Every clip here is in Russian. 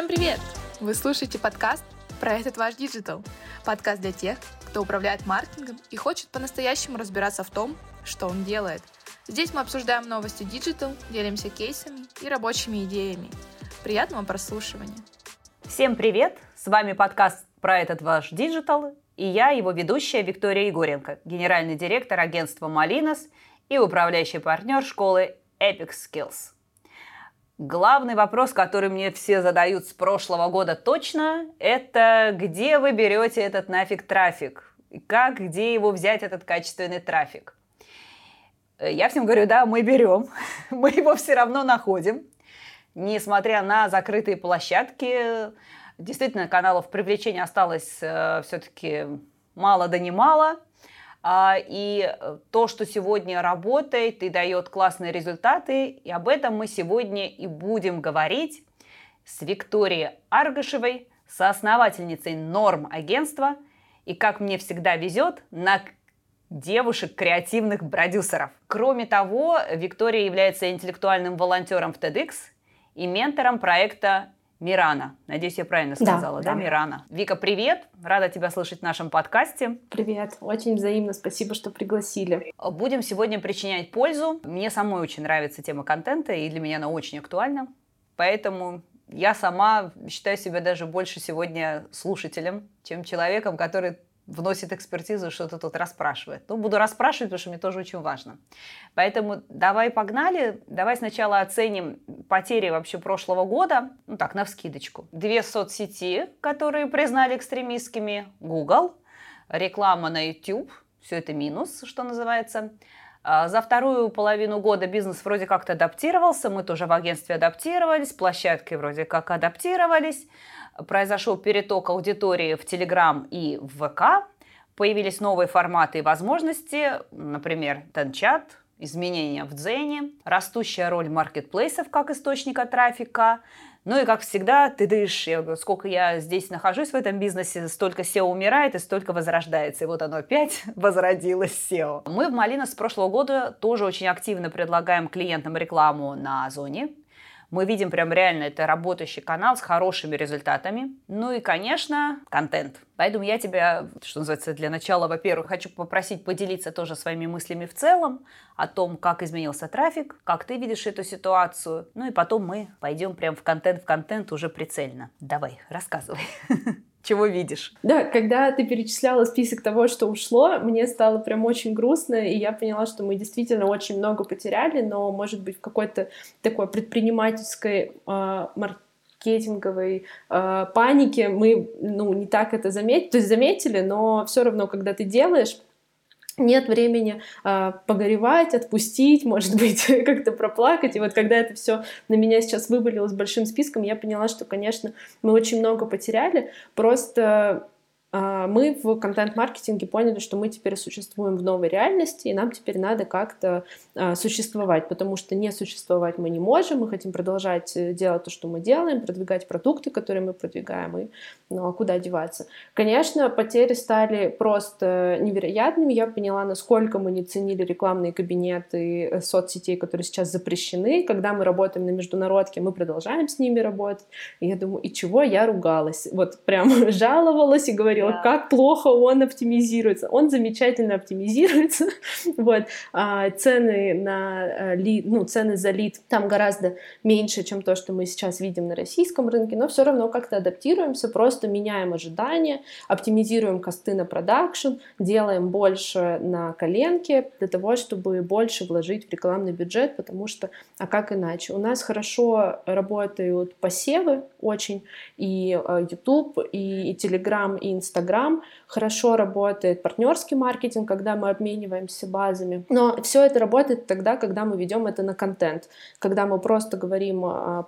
Всем привет! Вы слушаете подкаст про этот ваш диджитал. Подкаст для тех, кто управляет маркетингом и хочет по-настоящему разбираться в том, что он делает. Здесь мы обсуждаем новости диджитал, делимся кейсами и рабочими идеями. Приятного прослушивания! Всем привет! С вами подкаст про этот ваш диджитал и я, его ведущая Виктория Егоренко, генеральный директор агентства «Малинос» и управляющий партнер школы Epic Skills. Главный вопрос, который мне все задают с прошлого года точно, это где вы берете этот нафиг трафик? Как, где его взять, этот качественный трафик? Я всем говорю, да, мы берем, мы его все равно находим. Несмотря на закрытые площадки, действительно каналов привлечения осталось э, все-таки мало да не мало. А, и то, что сегодня работает и дает классные результаты, и об этом мы сегодня и будем говорить с Викторией Аргашевой, соосновательницей Норм агентства, и, как мне всегда везет, на девушек креативных продюсеров. Кроме того, Виктория является интеллектуальным волонтером в TEDx и ментором проекта Мирана. Надеюсь, я правильно сказала, да, да, Мирана? Вика, привет! Рада тебя слышать в нашем подкасте. Привет! Очень взаимно. Спасибо, что пригласили. Будем сегодня причинять пользу. Мне самой очень нравится тема контента, и для меня она очень актуальна. Поэтому я сама считаю себя даже больше сегодня слушателем, чем человеком, который вносит экспертизу, что-то тут расспрашивает. Ну, буду расспрашивать, потому что мне тоже очень важно. Поэтому давай погнали. Давай сначала оценим потери вообще прошлого года. Ну так, на вскидочку. Две соцсети, которые признали экстремистскими. Google, реклама на YouTube. Все это минус, что называется. А за вторую половину года бизнес вроде как-то адаптировался, мы тоже в агентстве адаптировались, площадки вроде как адаптировались произошел переток аудитории в Telegram и в ВК, появились новые форматы и возможности, например, Тенчат, изменения в Дзене, растущая роль маркетплейсов как источника трафика, ну и, как всегда, ты дышишь. Я сколько я здесь нахожусь в этом бизнесе, столько SEO умирает и столько возрождается. И вот оно опять возродилось SEO. Мы в Малина с прошлого года тоже очень активно предлагаем клиентам рекламу на Озоне. Мы видим прям реально это работающий канал с хорошими результатами. Ну и, конечно, контент. Поэтому я тебя, что называется, для начала, во-первых, хочу попросить поделиться тоже своими мыслями в целом о том, как изменился трафик, как ты видишь эту ситуацию. Ну и потом мы пойдем прям в контент, в контент уже прицельно. Давай, рассказывай. чего видишь. Да, когда ты перечисляла список того, что ушло, мне стало прям очень грустно, и я поняла, что мы действительно очень много потеряли, но, может быть, в какой-то такой предпринимательской э, маркетинговой э, панике мы, ну, не так это заметили, то есть заметили, но все равно, когда ты делаешь, нет времени э, погоревать, отпустить, может быть, как-то проплакать. И вот когда это все на меня сейчас вывалилось большим списком, я поняла, что, конечно, мы очень много потеряли. Просто мы в контент-маркетинге поняли, что мы теперь существуем в новой реальности, и нам теперь надо как-то а, существовать, потому что не существовать мы не можем, мы хотим продолжать э, делать то, что мы делаем, продвигать продукты, которые мы продвигаем, и ну, а куда деваться. Конечно, потери стали просто невероятными, я поняла, насколько мы не ценили рекламные кабинеты э, соцсетей, которые сейчас запрещены, когда мы работаем на международке, мы продолжаем с ними работать, и я думаю, и чего я ругалась, вот прям жаловалась и говорила, говорила, да. как плохо он оптимизируется. Он замечательно оптимизируется. вот. а, цены на э, ну, цены за лид там гораздо меньше, чем то, что мы сейчас видим на российском рынке, но все равно как-то адаптируемся, просто меняем ожидания, оптимизируем косты на продакшн, делаем больше на коленке для того, чтобы больше вложить в рекламный бюджет, потому что, а как иначе? У нас хорошо работают посевы очень, и э, YouTube, и, и Telegram, и Instagram, хорошо работает партнерский маркетинг, когда мы обмениваемся базами. Но все это работает тогда, когда мы ведем это на контент, когда мы просто говорим о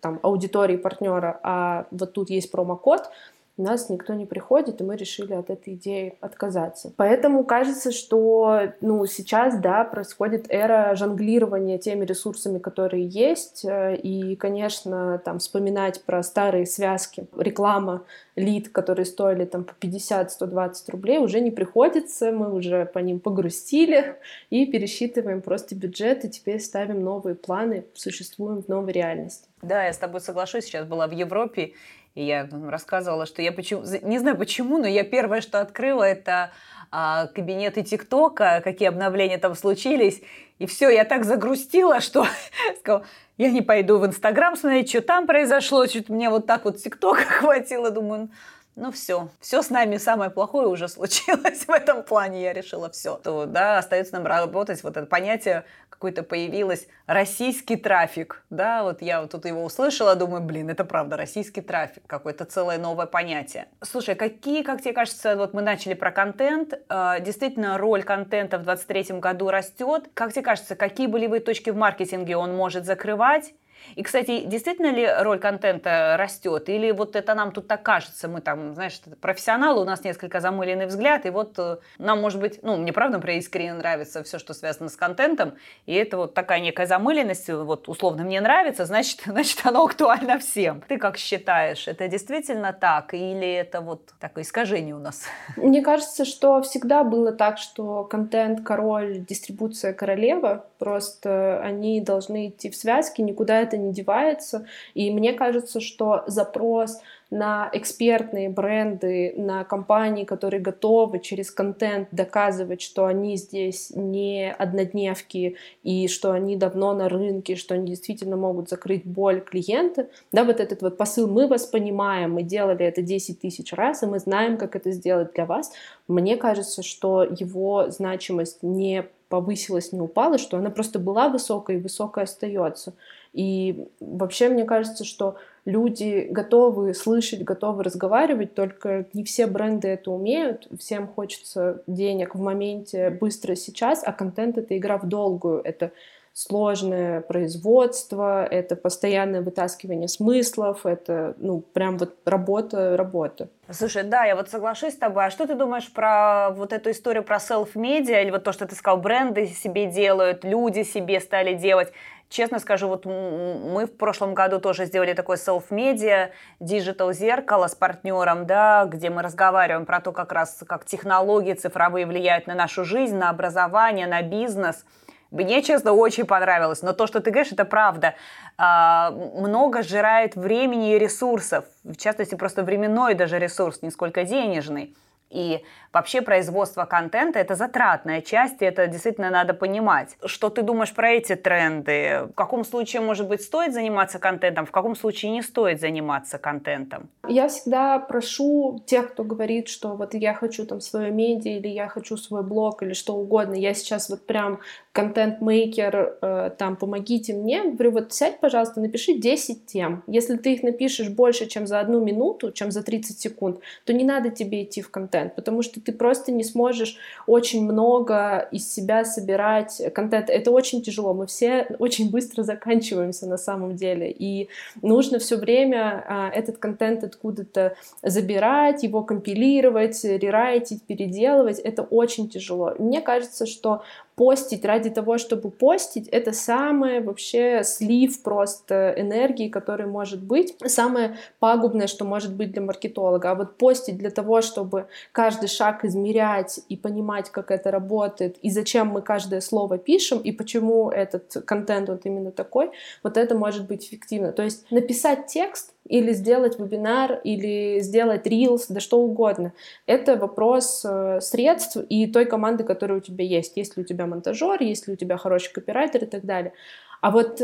там, аудитории партнера, а вот тут есть промокод, нас никто не приходит, и мы решили от этой идеи отказаться. Поэтому кажется, что ну, сейчас, да, происходит эра жонглирования теми ресурсами, которые есть, э, и, конечно, там вспоминать про старые связки, реклама, лид, которые стоили там по 50-120 рублей, уже не приходится, мы уже по ним погрустили и пересчитываем просто бюджет, и теперь ставим новые планы, существуем в новой реальности. Да, я с тобой соглашусь, сейчас была в Европе, и я рассказывала, что я почему, не знаю почему, но я первое, что открыла, это а, кабинеты ТикТока, какие обновления там случились. И все, я так загрустила, что сказала, я не пойду в Инстаграм смотреть, что там произошло. Что-то мне вот так вот ТикТока хватило. Думаю, ну все, все с нами самое плохое уже случилось в этом плане, я решила все. То, да, остается нам работать, вот это понятие какое-то появилось, российский трафик, да, вот я вот тут его услышала, думаю, блин, это правда, российский трафик, какое-то целое новое понятие. Слушай, какие, как тебе кажется, вот мы начали про контент, э, действительно роль контента в 23 году растет, как тебе кажется, какие болевые точки в маркетинге он может закрывать, и, кстати, действительно ли роль контента растет? Или вот это нам тут так кажется, мы там, знаешь, профессионалы, у нас несколько замыленный взгляд, и вот э, нам, может быть, ну, мне правда, например, искренне нравится все, что связано с контентом, и это вот такая некая замыленность, вот условно мне нравится, значит, значит оно актуально всем. Ты как считаешь, это действительно так, или это вот такое искажение у нас? Мне кажется, что всегда было так, что контент король, дистрибуция королева, просто они должны идти в связке, никуда это не девается. И мне кажется, что запрос на экспертные бренды, на компании, которые готовы через контент доказывать, что они здесь не однодневки и что они давно на рынке, что они действительно могут закрыть боль клиента. Да, вот этот вот посыл «мы вас понимаем, мы делали это 10 тысяч раз, и мы знаем, как это сделать для вас». Мне кажется, что его значимость не повысилась, не упала, что она просто была высокой и высокой остается. И вообще мне кажется, что люди готовы слышать, готовы разговаривать, только не все бренды это умеют, всем хочется денег в моменте, быстро сейчас, а контент — это игра в долгую, это сложное производство, это постоянное вытаскивание смыслов, это, ну, прям вот работа, работа. Слушай, да, я вот соглашусь с тобой. А что ты думаешь про вот эту историю про селф-медиа, или вот то, что ты сказал, бренды себе делают, люди себе стали делать? Честно скажу, вот мы в прошлом году тоже сделали такой self-media, digital зеркало с партнером, да, где мы разговариваем про то, как раз как технологии цифровые влияют на нашу жизнь, на образование, на бизнес. Мне, честно, очень понравилось. Но то, что ты говоришь, это правда. А, много сжирает времени и ресурсов. В частности, просто временной даже ресурс, не сколько денежный. И вообще производство контента – это затратная часть, и это действительно надо понимать. Что ты думаешь про эти тренды? В каком случае, может быть, стоит заниматься контентом, в каком случае не стоит заниматься контентом? Я всегда прошу тех, кто говорит, что вот я хочу там свое медиа, или я хочу свой блог, или что угодно, я сейчас вот прям контент-мейкер, э, там, помогите мне. Говорю, вот сядь, пожалуйста, напиши 10 тем. Если ты их напишешь больше, чем за одну минуту, чем за 30 секунд, то не надо тебе идти в контент, потому что ты просто не сможешь очень много из себя собирать контент. Это очень тяжело. Мы все очень быстро заканчиваемся на самом деле. И нужно все время а, этот контент откуда-то забирать, его компилировать, рерайтить, переделывать. Это очень тяжело. Мне кажется, что постить ради того, чтобы постить, это самое вообще слив просто энергии, который может быть, самое пагубное, что может быть для маркетолога. А вот постить для того, чтобы каждый шаг измерять и понимать, как это работает, и зачем мы каждое слово пишем, и почему этот контент вот именно такой, вот это может быть эффективно. То есть написать текст или сделать вебинар, или сделать рилс, да что угодно. Это вопрос э, средств и той команды, которая у тебя есть. Есть ли у тебя монтажер, есть ли у тебя хороший копирайтер и так далее. А вот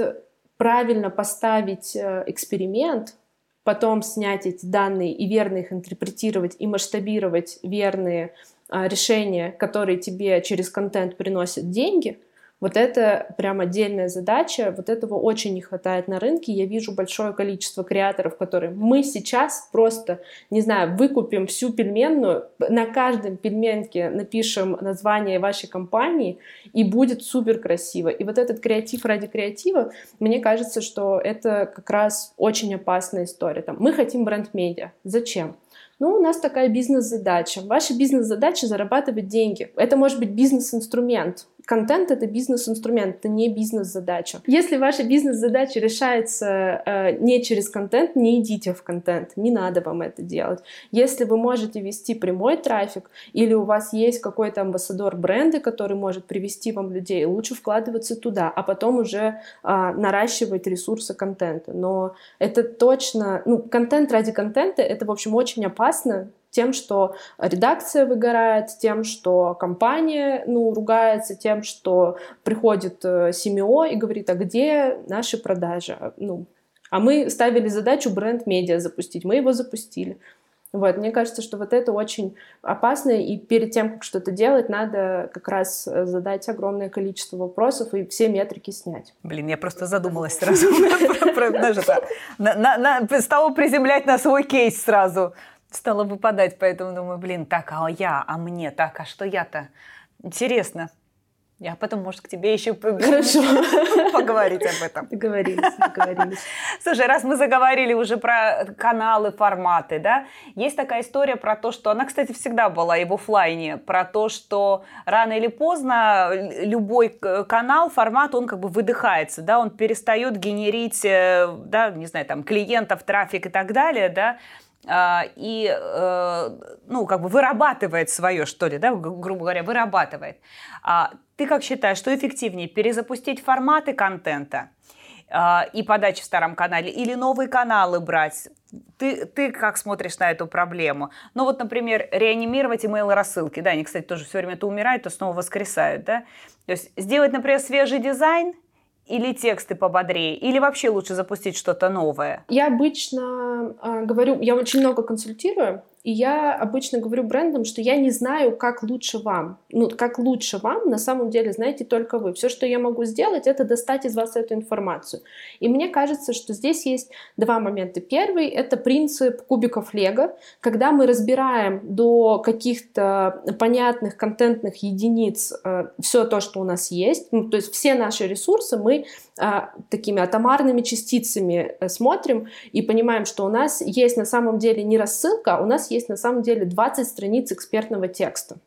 правильно поставить э, эксперимент, потом снять эти данные и верно их интерпретировать и масштабировать верные а, решения, которые тебе через контент приносят деньги – вот это прям отдельная задача, вот этого очень не хватает на рынке. Я вижу большое количество креаторов, которые мы сейчас просто, не знаю, выкупим всю пельменную, на каждом пельменке напишем название вашей компании, и будет супер красиво. И вот этот креатив ради креатива, мне кажется, что это как раз очень опасная история. Там, мы хотим бренд-медиа. Зачем? Ну, у нас такая бизнес-задача. Ваша бизнес-задача зарабатывать деньги. Это может быть бизнес-инструмент. Контент — это бизнес-инструмент, это не бизнес-задача. Если ваша бизнес-задача решается э, не через контент, не идите в контент, не надо вам это делать. Если вы можете вести прямой трафик или у вас есть какой-то амбассадор бренда, который может привести вам людей, лучше вкладываться туда, а потом уже э, наращивать ресурсы контента. Но это точно, ну, контент ради контента — это, в общем, очень опасно, тем, что редакция выгорает, тем, что компания ну, ругается, тем, что приходит э, СМО и говорит, а где наши продажи? Ну, а мы ставили задачу бренд-медиа запустить, мы его запустили. Вот, мне кажется, что вот это очень опасно, и перед тем, как что-то делать, надо как раз э, задать огромное количество вопросов и все метрики снять. Блин, я просто задумалась сразу. Стала приземлять на свой кейс сразу стала выпадать, поэтому думаю, блин, так, а я, а мне, так, а что я-то? Интересно. Я потом, может, к тебе еще Хорошо. поговорить об этом. Договорились, договорились. Слушай, раз мы заговорили уже про каналы, форматы, да, есть такая история про то, что она, кстати, всегда была и в офлайне, про то, что рано или поздно любой канал, формат, он как бы выдыхается, да, он перестает генерить, э, да, не знаю, там, клиентов, трафик и так далее, да, и, э, ну, как бы вырабатывает свое, что ли, да, грубо говоря, вырабатывает. А ты как считаешь, что эффективнее, перезапустить форматы контента а, и подачи в старом канале или новые каналы брать? Ты, ты как смотришь на эту проблему? Ну вот, например, реанимировать email рассылки, да, они, кстати, тоже все время то умирают, то снова воскресают, да? То есть сделать, например, свежий дизайн – или тексты пободрее, или вообще лучше запустить что-то новое? Я обычно э, говорю, я очень много консультирую, и я обычно говорю брендам, что я не знаю, как лучше вам. Ну, как лучше вам, на самом деле, знаете только вы. Все, что я могу сделать, это достать из вас эту информацию. И мне кажется, что здесь есть два момента. Первый — это принцип кубиков Лего, когда мы разбираем до каких-то понятных контентных единиц э, все то, что у нас есть. Ну, то есть все наши ресурсы мы э, такими атомарными частицами э, смотрим и понимаем, что у нас есть на самом деле не рассылка, а у нас есть на самом деле 20 страниц экспертного текста.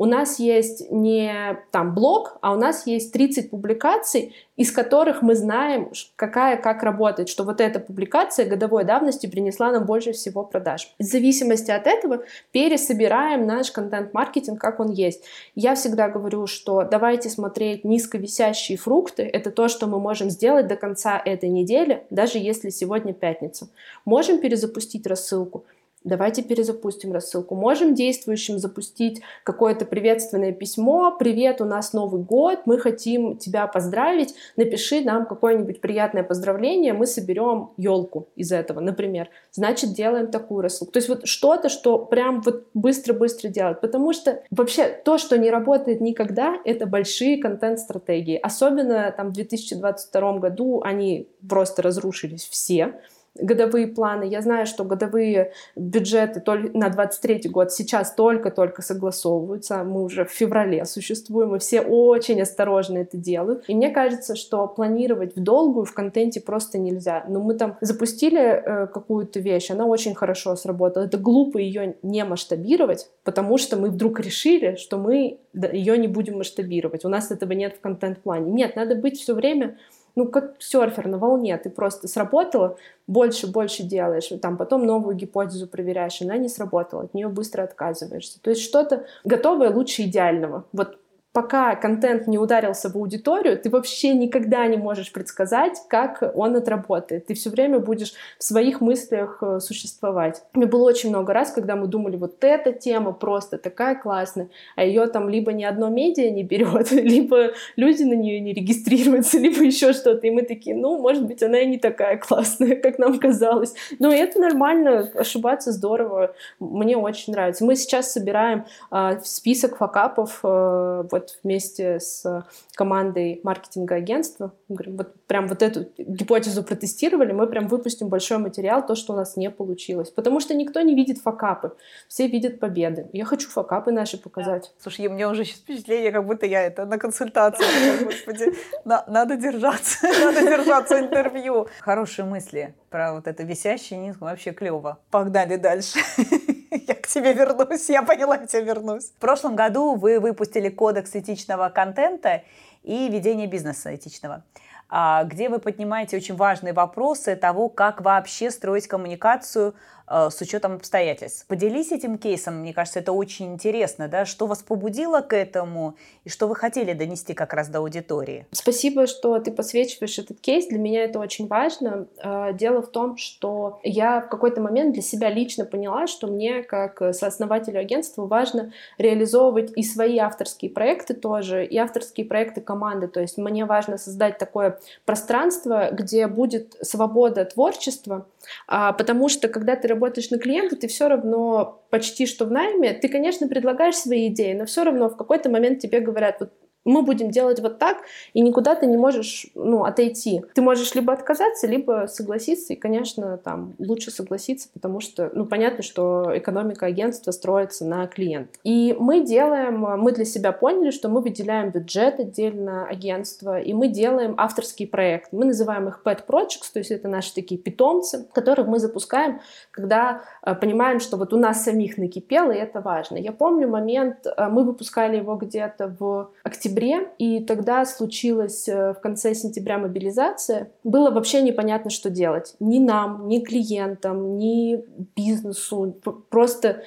У нас есть не там блог, а у нас есть 30 публикаций, из которых мы знаем, какая как работает, что вот эта публикация годовой давности принесла нам больше всего продаж. В зависимости от этого пересобираем наш контент-маркетинг, как он есть. Я всегда говорю, что давайте смотреть низковисящие фрукты. Это то, что мы можем сделать до конца этой недели, даже если сегодня пятница. Можем перезапустить рассылку, Давайте перезапустим рассылку. Можем действующим запустить какое-то приветственное письмо. Привет, у нас Новый год, мы хотим тебя поздравить. Напиши нам какое-нибудь приятное поздравление, мы соберем елку из этого, например. Значит, делаем такую рассылку. То есть вот что-то, что прям вот быстро-быстро делать. Потому что вообще то, что не работает никогда, это большие контент-стратегии. Особенно там в 2022 году они просто разрушились все годовые планы. Я знаю, что годовые бюджеты на 23 год сейчас только-только согласовываются. Мы уже в феврале существуем, и все очень осторожно это делают. И мне кажется, что планировать в долгую в контенте просто нельзя. Но мы там запустили э, какую-то вещь, она очень хорошо сработала. Это глупо ее не масштабировать, потому что мы вдруг решили, что мы ее не будем масштабировать. У нас этого нет в контент-плане. Нет, надо быть все время ну, как серфер на волне, ты просто сработала, больше, больше делаешь, там потом новую гипотезу проверяешь, она не сработала, от нее быстро отказываешься. То есть что-то готовое лучше идеального. Вот пока контент не ударился в аудиторию, ты вообще никогда не можешь предсказать, как он отработает. Ты все время будешь в своих мыслях э, существовать. Мне было очень много раз, когда мы думали, вот эта тема просто такая классная, а ее там либо ни одно медиа не берет, либо люди на нее не регистрируются, либо еще что-то. И мы такие, ну, может быть, она и не такая классная, как нам казалось. Но это нормально, ошибаться здорово. Мне очень нравится. Мы сейчас собираем э, список факапов э, вот вместе с командой маркетинга агентства. Говорим, вот прям вот эту гипотезу протестировали, мы прям выпустим большой материал, то, что у нас не получилось. Потому что никто не видит факапы, все видят победы. Я хочу факапы наши показать. Слушай, мне уже сейчас впечатление, как будто я это на консультации. Господи, надо держаться, надо держаться интервью. Хорошие мысли про вот это висящее низко, вообще клево. Погнали дальше. Я к тебе вернусь, я поняла, к тебе вернусь. В прошлом году вы выпустили кодекс этичного контента и ведения бизнеса этичного. А, где вы поднимаете очень важные вопросы того, как вообще строить коммуникацию с учетом обстоятельств. Поделись этим кейсом, мне кажется, это очень интересно, да, что вас побудило к этому и что вы хотели донести как раз до аудитории. Спасибо, что ты посвечиваешь этот кейс, для меня это очень важно. Э, дело в том, что я в какой-то момент для себя лично поняла, что мне, как сооснователю агентства, важно реализовывать и свои авторские проекты тоже, и авторские проекты команды, то есть мне важно создать такое пространство, где будет свобода творчества, а, потому что когда ты работаешь на клиента, ты все равно почти что в найме, ты, конечно, предлагаешь свои идеи, но все равно в какой-то момент тебе говорят, вот мы будем делать вот так, и никуда ты не можешь ну, отойти. Ты можешь либо отказаться, либо согласиться, и, конечно, там лучше согласиться, потому что, ну, понятно, что экономика агентства строится на клиент. И мы делаем, мы для себя поняли, что мы выделяем бюджет отдельно агентства, и мы делаем авторский проект. Мы называем их pet projects, то есть это наши такие питомцы, которых мы запускаем, когда э, понимаем, что вот у нас самих накипело, и это важно. Я помню момент, э, мы выпускали его где-то в октябре октябре, и тогда случилась э, в конце сентября мобилизация. Было вообще непонятно, что делать. Ни нам, ни клиентам, ни бизнесу. Просто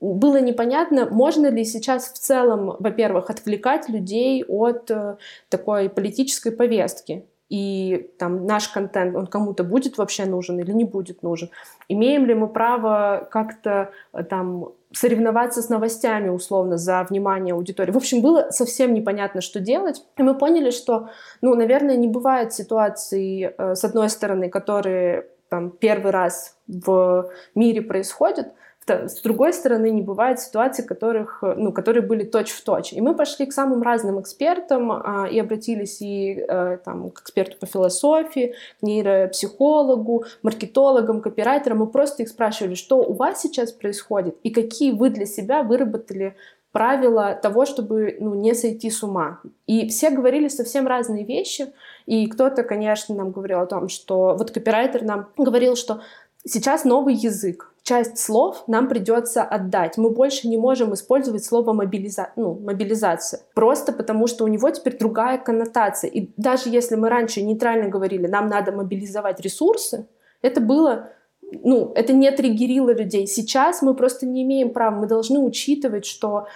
было непонятно, можно ли сейчас в целом, во-первых, отвлекать людей от э, такой политической повестки. И там наш контент, он кому-то будет вообще нужен или не будет нужен. Имеем ли мы право как-то э, там соревноваться с новостями условно за внимание аудитории. В общем, было совсем непонятно, что делать. И мы поняли, что, ну, наверное, не бывает ситуаций, э, с одной стороны, которые там первый раз в мире происходят, с другой стороны, не бывает ситуаций, которых, ну, которые были точь-в-точь. И мы пошли к самым разным экспертам а, и обратились и а, там, к эксперту по философии, к нейропсихологу, маркетологам, копирайтерам. Мы просто их спрашивали, что у вас сейчас происходит и какие вы для себя выработали правила того, чтобы ну, не сойти с ума. И все говорили совсем разные вещи. И кто-то, конечно, нам говорил о том, что вот копирайтер нам говорил, что сейчас новый язык, часть слов нам придется отдать. Мы больше не можем использовать слово мобилиза... ну, мобилизация. Просто потому, что у него теперь другая коннотация. И даже если мы раньше нейтрально говорили, нам надо мобилизовать ресурсы, это было ну, это не триггерило людей. Сейчас мы просто не имеем права. Мы должны учитывать, что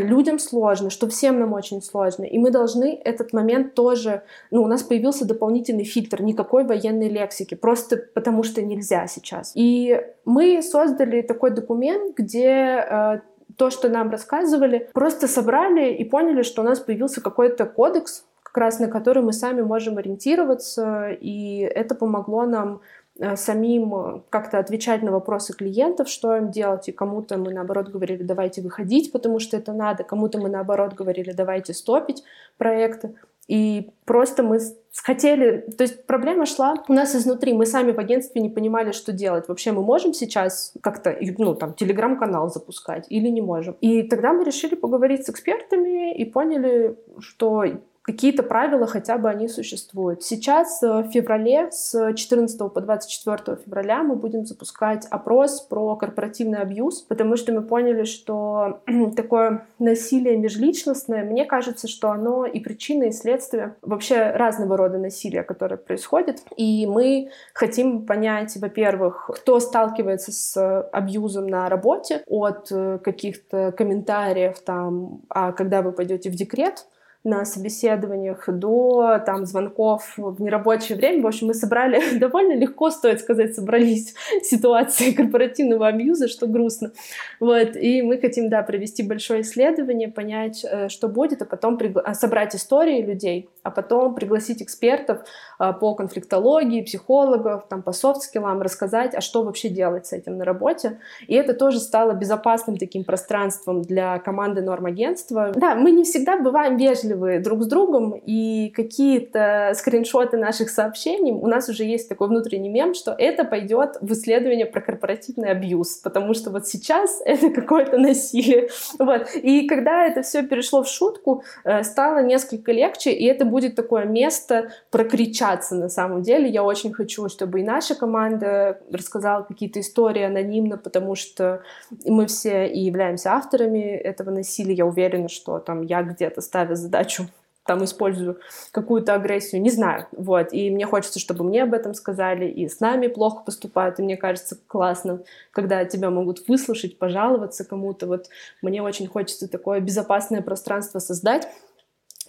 людям сложно, что всем нам очень сложно. И мы должны этот момент тоже... Ну, у нас появился дополнительный фильтр, никакой военной лексики, просто потому что нельзя сейчас. И мы создали такой документ, где э, то, что нам рассказывали, просто собрали и поняли, что у нас появился какой-то кодекс, как раз на который мы сами можем ориентироваться, и это помогло нам Э, самим э, как-то отвечать на вопросы клиентов, что им делать, и кому-то мы, наоборот, говорили, давайте выходить, потому что это надо, кому-то мы, наоборот, говорили, давайте стопить проекты. И просто мы хотели, то есть проблема шла у нас изнутри, мы сами в агентстве не понимали, что делать. Вообще мы можем сейчас как-то, ну, там, телеграм-канал запускать или не можем. И тогда мы решили поговорить с экспертами и поняли, что какие-то правила хотя бы они существуют. Сейчас э, в феврале, с 14 по 24 февраля мы будем запускать опрос про корпоративный абьюз, потому что мы поняли, что такое насилие межличностное, мне кажется, что оно и причина, и следствие вообще разного рода насилия, которое происходит. И мы хотим понять, во-первых, кто сталкивается с абьюзом на работе, от э, каких-то комментариев там, а когда вы пойдете в декрет, на собеседованиях до там звонков в нерабочее время. В общем, мы собрали довольно легко, стоит сказать, собрались ситуации корпоративного абьюза, что грустно. Вот, и мы хотим, да, провести большое исследование, понять, э, что будет, а потом пригла... А, собрать истории людей, а потом пригласить экспертов а, по конфликтологии, психологов, там, по софт-скиллам, рассказать, а что вообще делать с этим на работе. И это тоже стало безопасным таким пространством для команды нормагентства. Да, мы не всегда бываем вежливы вежливы друг с другом, и какие-то скриншоты наших сообщений, у нас уже есть такой внутренний мем, что это пойдет в исследование про корпоративный абьюз, потому что вот сейчас это какое-то насилие. Вот. И когда это все перешло в шутку, э, стало несколько легче, и это будет такое место прокричаться на самом деле. Я очень хочу, чтобы и наша команда рассказала какие-то истории анонимно, потому что мы все и являемся авторами этого насилия. Я уверена, что там я где-то ставя задачу там использую какую-то агрессию, не знаю, вот, и мне хочется, чтобы мне об этом сказали, и с нами плохо поступают, и мне кажется классно, когда тебя могут выслушать, пожаловаться кому-то, вот, мне очень хочется такое безопасное пространство создать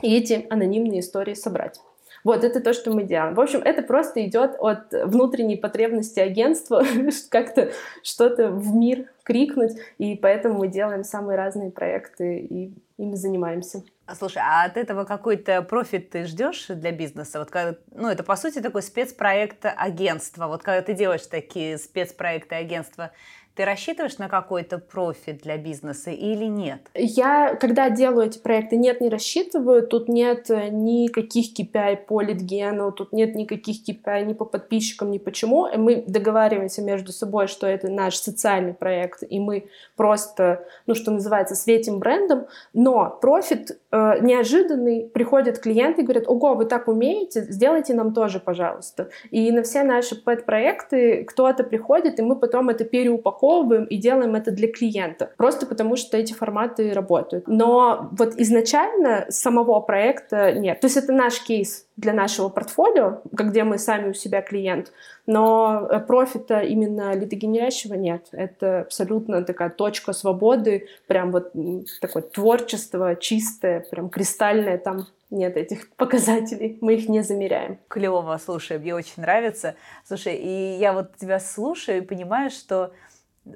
и эти анонимные истории собрать. Вот, это то, что мы делаем. В общем, это просто идет от внутренней потребности агентства как-то что-то в мир крикнуть, и поэтому мы делаем самые разные проекты и ими занимаемся. Слушай, а от этого какой-то профит ты ждешь для бизнеса? Вот когда, ну, это по сути такой спецпроект агентства. Вот когда ты делаешь такие спецпроекты агентства, ты рассчитываешь на какой-то профит для бизнеса или нет? Я, когда делаю эти проекты, нет, не рассчитываю. Тут нет э, никаких KPI по литгену, тут нет никаких KPI ни по подписчикам, ни почему. Мы договариваемся между собой, что это наш социальный проект, и мы просто, ну, что называется, светим брендом. Но профит э, неожиданный. Приходят клиенты и говорят, ого, вы так умеете, сделайте нам тоже, пожалуйста. И на все наши пэт-проекты кто-то приходит, и мы потом это переупаковываем упаковываем и делаем это для клиента. Просто потому, что эти форматы работают. Но вот изначально самого проекта нет. То есть это наш кейс для нашего портфолио, где мы сами у себя клиент, но э, профита именно лидогенерящего нет. Это абсолютно такая точка свободы, прям вот такое творчество чистое, прям кристальное, там нет этих показателей, мы их не замеряем. Клево, слушай, мне очень нравится. Слушай, и я вот тебя слушаю и понимаю, что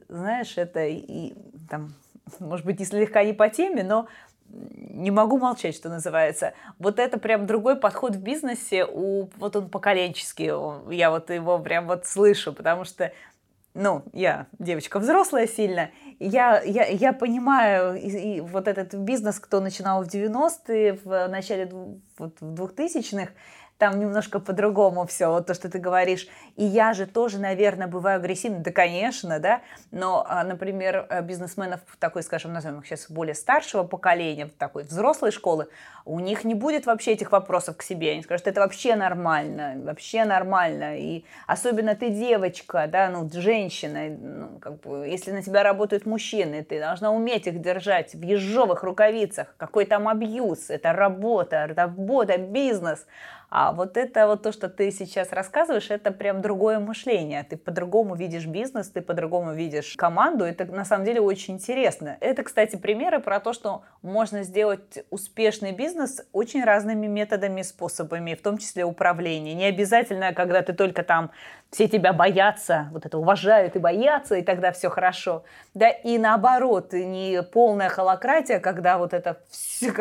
знаешь, это и там, может быть, и слегка не по теме, но не могу молчать, что называется. Вот это прям другой подход в бизнесе, у, вот он поколенческий, я вот его прям вот слышу, потому что, ну, я девочка взрослая сильно, я, я, я понимаю и, и вот этот бизнес, кто начинал в 90-е, в начале вот, в 2000-х, там немножко по-другому все, вот то, что ты говоришь. И я же тоже, наверное, бываю агрессивной, да, конечно, да, но, а, например, э, бизнесменов такой, скажем, назовем их сейчас более старшего поколения, такой взрослой школы, у них не будет вообще этих вопросов к себе. Они скажут, это вообще нормально, вообще нормально. И особенно ты девочка, да, ну, женщина, ну, как бы, если на тебя работают мужчины, ты должна уметь их держать в ежовых рукавицах. Какой там абьюз, это работа, работа, бизнес. А вот это вот то, что ты сейчас рассказываешь, это прям другое мышление. Ты по-другому видишь бизнес, ты по-другому видишь команду. Это на самом деле очень интересно. Это, кстати, примеры про то, что можно сделать успешный бизнес очень разными методами, способами, в том числе управления. Не обязательно, когда ты только там все тебя боятся, вот это уважают и боятся, и тогда все хорошо. Да, и наоборот, не полная холократия, когда вот это все,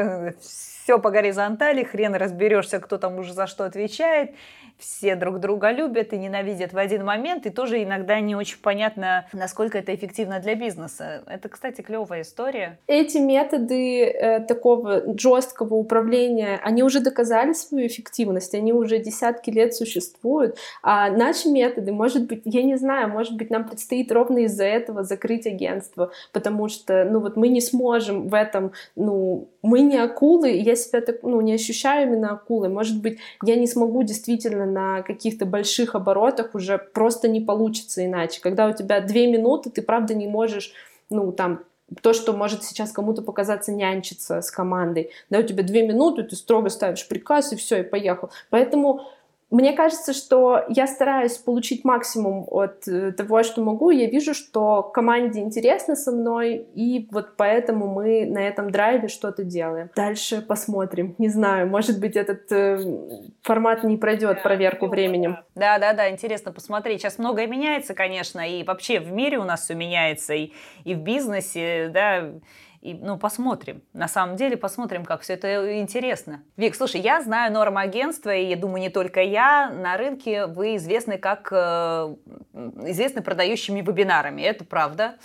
все по горизонтали, хрен разберешься, кто там уже за что отвечает, все друг друга любят и ненавидят в один момент, и тоже иногда не очень понятно, насколько это эффективно для бизнеса. Это, кстати, клевая история. Эти методы э, такого жесткого управления, они уже доказали свою эффективность, они уже десятки лет существуют, а наши методы, может быть, я не знаю, может быть, нам предстоит ровно из-за этого закрыть агентство, потому что, ну вот мы не сможем в этом, ну, мы не акулы, я себя так, ну, не ощущаю именно акулой. Может быть, я не смогу действительно на каких-то больших оборотах уже просто не получится иначе. Когда у тебя две минуты, ты правда не можешь, ну, там, то, что может сейчас кому-то показаться нянчиться с командой. Да, у тебя две минуты, ты строго ставишь приказ, и все, и поехал. Поэтому мне кажется, что я стараюсь получить максимум от э, того, что могу. Я вижу, что команде интересно со мной, и вот поэтому мы на этом драйве что-то делаем. Дальше посмотрим. Не знаю, может быть, этот э, формат не пройдет проверку временем. Да, да, да, интересно посмотреть. Сейчас многое меняется, конечно, и вообще в мире у нас все меняется, и, и в бизнесе, да, и, ну, посмотрим. На самом деле, посмотрим, как все это интересно. Вик, слушай, я знаю норм агентства, и я думаю, не только я. На рынке вы известны как э, известны продающими вебинарами. Это правда.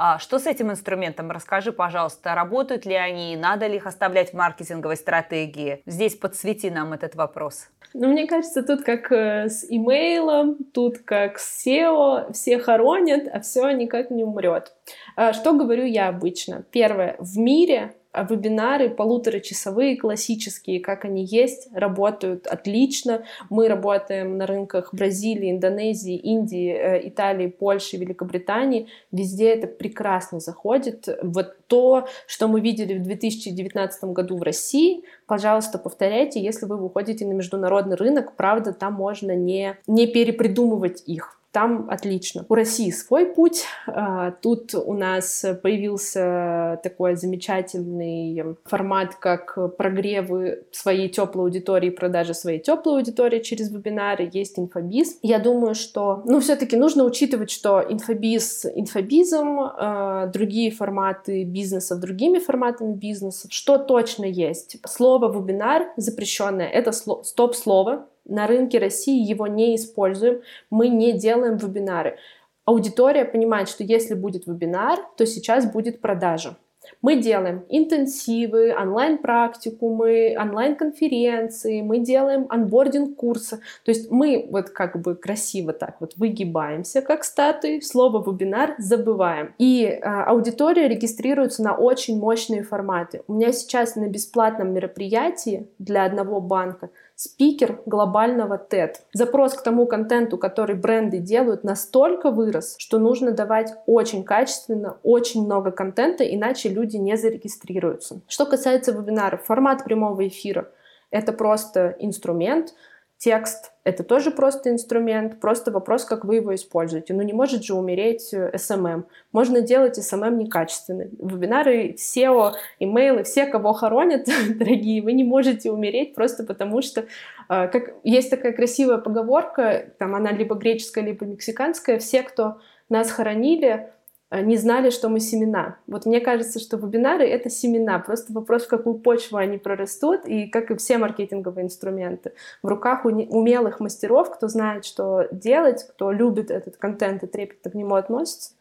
А что с этим инструментом? Расскажи, пожалуйста, работают ли они, надо ли их оставлять в маркетинговой стратегии? Здесь подсвети нам этот вопрос. Ну, мне кажется, тут как э, с имейлом, тут как с SEO, все хоронят, а все никак не умрет. А что говорю я обычно? Первое, в мире вебинары полуторачасовые, классические, как они есть, работают отлично. Мы работаем на рынках Бразилии, Индонезии, Индии, э, Италии, Польши, Великобритании. Везде это прекрасно заходит. Вот то, что мы видели в 2019 году в России, пожалуйста, повторяйте, если вы выходите на международный рынок. Правда, там можно не, не перепридумывать их там отлично. У России свой путь. А, тут у нас появился такой замечательный формат, как прогревы своей теплой аудитории, продажи своей теплой аудитории через вебинары. Есть инфобиз. Я думаю, что, ну, все-таки нужно учитывать, что инфобиз инфобизом, а, другие форматы бизнеса другими форматами бизнеса. Что точно есть? Слово вебинар запрещенное. Это стоп-слово на рынке России его не используем, мы не делаем вебинары. Аудитория понимает, что если будет вебинар, то сейчас будет продажа. Мы делаем интенсивы, онлайн-практикумы, онлайн-конференции, мы делаем анбординг курса. То есть мы вот как бы красиво так вот выгибаемся, как статуи, слово вебинар забываем. И э, аудитория регистрируется на очень мощные форматы. У меня сейчас на бесплатном мероприятии для одного банка спикер глобального TED. Запрос к тому контенту, который бренды делают, настолько вырос, что нужно давать очень качественно, очень много контента, иначе люди не зарегистрируются. Что касается вебинаров, формат прямого эфира — это просто инструмент, Текст — это тоже просто инструмент, просто вопрос, как вы его используете. Ну, не может же умереть SMM. Э, Можно делать SMM некачественный. Вебинары, SEO, имейлы, все, кого хоронят, дорогие, вы не можете умереть просто потому, что э, как, есть такая красивая поговорка, там она либо греческая, либо мексиканская, все, кто нас хоронили, не знали, что мы семена. Вот мне кажется, что вебинары — это семена. Просто вопрос, в какую почву они прорастут, и как и все маркетинговые инструменты. В руках умелых мастеров, кто знает, что делать, кто любит этот контент и трепетно к нему относится,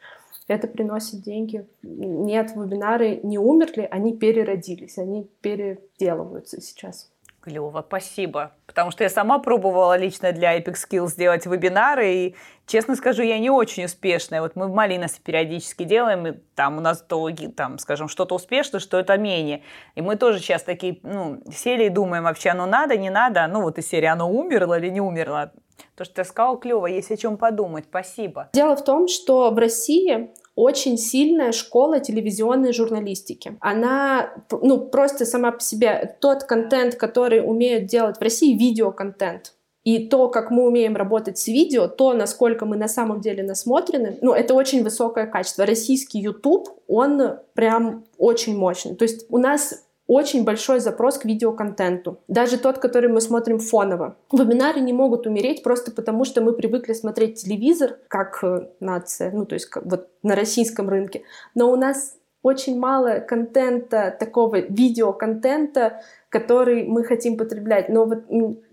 это приносит деньги. Нет, вебинары не умерли, они переродились, они переделываются сейчас. Клево, спасибо. Потому что я сама пробовала лично для Epic Skills сделать вебинары, и, честно скажу, я не очень успешная. Вот мы в Малиносе периодически делаем, и там у нас то, там, скажем, что-то успешно, что это менее. И мы тоже сейчас такие, ну, сели и думаем, вообще оно надо, не надо, ну, вот из серии оно умерло или не умерло. То, что ты сказал, клево, есть о чем подумать. Спасибо. Дело в том, что в России очень сильная школа телевизионной журналистики. Она, ну, просто сама по себе тот контент, который умеют делать в России, видеоконтент. И то, как мы умеем работать с видео, то, насколько мы на самом деле насмотрены, ну, это очень высокое качество. Российский YouTube, он прям очень мощный. То есть у нас очень большой запрос к видеоконтенту. Даже тот, который мы смотрим фоново. Вебинары не могут умереть просто потому, что мы привыкли смотреть телевизор как э, нация, ну то есть как, вот на российском рынке. Но у нас очень мало контента, такого видеоконтента, который мы хотим потреблять. Но вот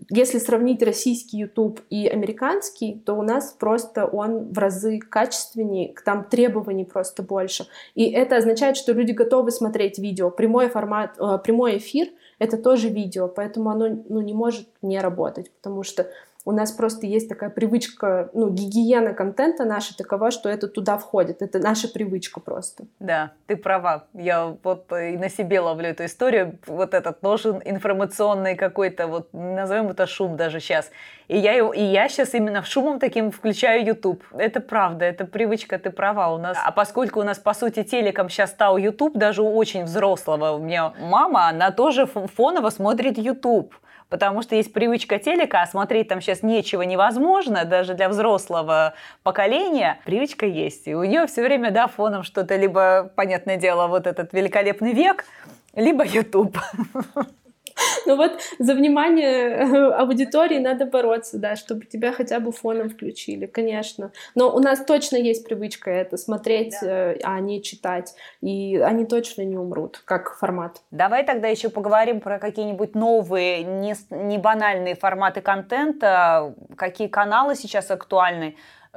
если сравнить российский YouTube и американский, то у нас просто он в разы качественнее, там требований просто больше. И это означает, что люди готовы смотреть видео. Прямой формат, э, прямой эфир — это тоже видео, поэтому оно ну, не может не работать, потому что у нас просто есть такая привычка, ну, гигиена контента наша такова, что это туда входит. Это наша привычка просто. Да, ты права. Я вот и на себе ловлю эту историю. Вот этот нужен информационный какой-то, вот назовем это шум даже сейчас. И я, его, и я сейчас именно шумом таким включаю YouTube. Это правда, это привычка, ты права. У нас, а поскольку у нас, по сути, телеком сейчас стал YouTube, даже у очень взрослого, у меня мама, она тоже фоново смотрит YouTube потому что есть привычка телека, а смотреть там сейчас нечего невозможно, даже для взрослого поколения. Привычка есть, и у нее все время, да, фоном что-то, либо, понятное дело, вот этот великолепный век, либо YouTube. Ну вот за внимание э, аудитории надо бороться, да, чтобы тебя хотя бы фоном включили, конечно. Но у нас точно есть привычка это смотреть, да. Э, а не читать. И они точно не умрут, как формат. Давай тогда еще поговорим про какие-нибудь новые, не, не банальные форматы контента, какие каналы сейчас актуальны,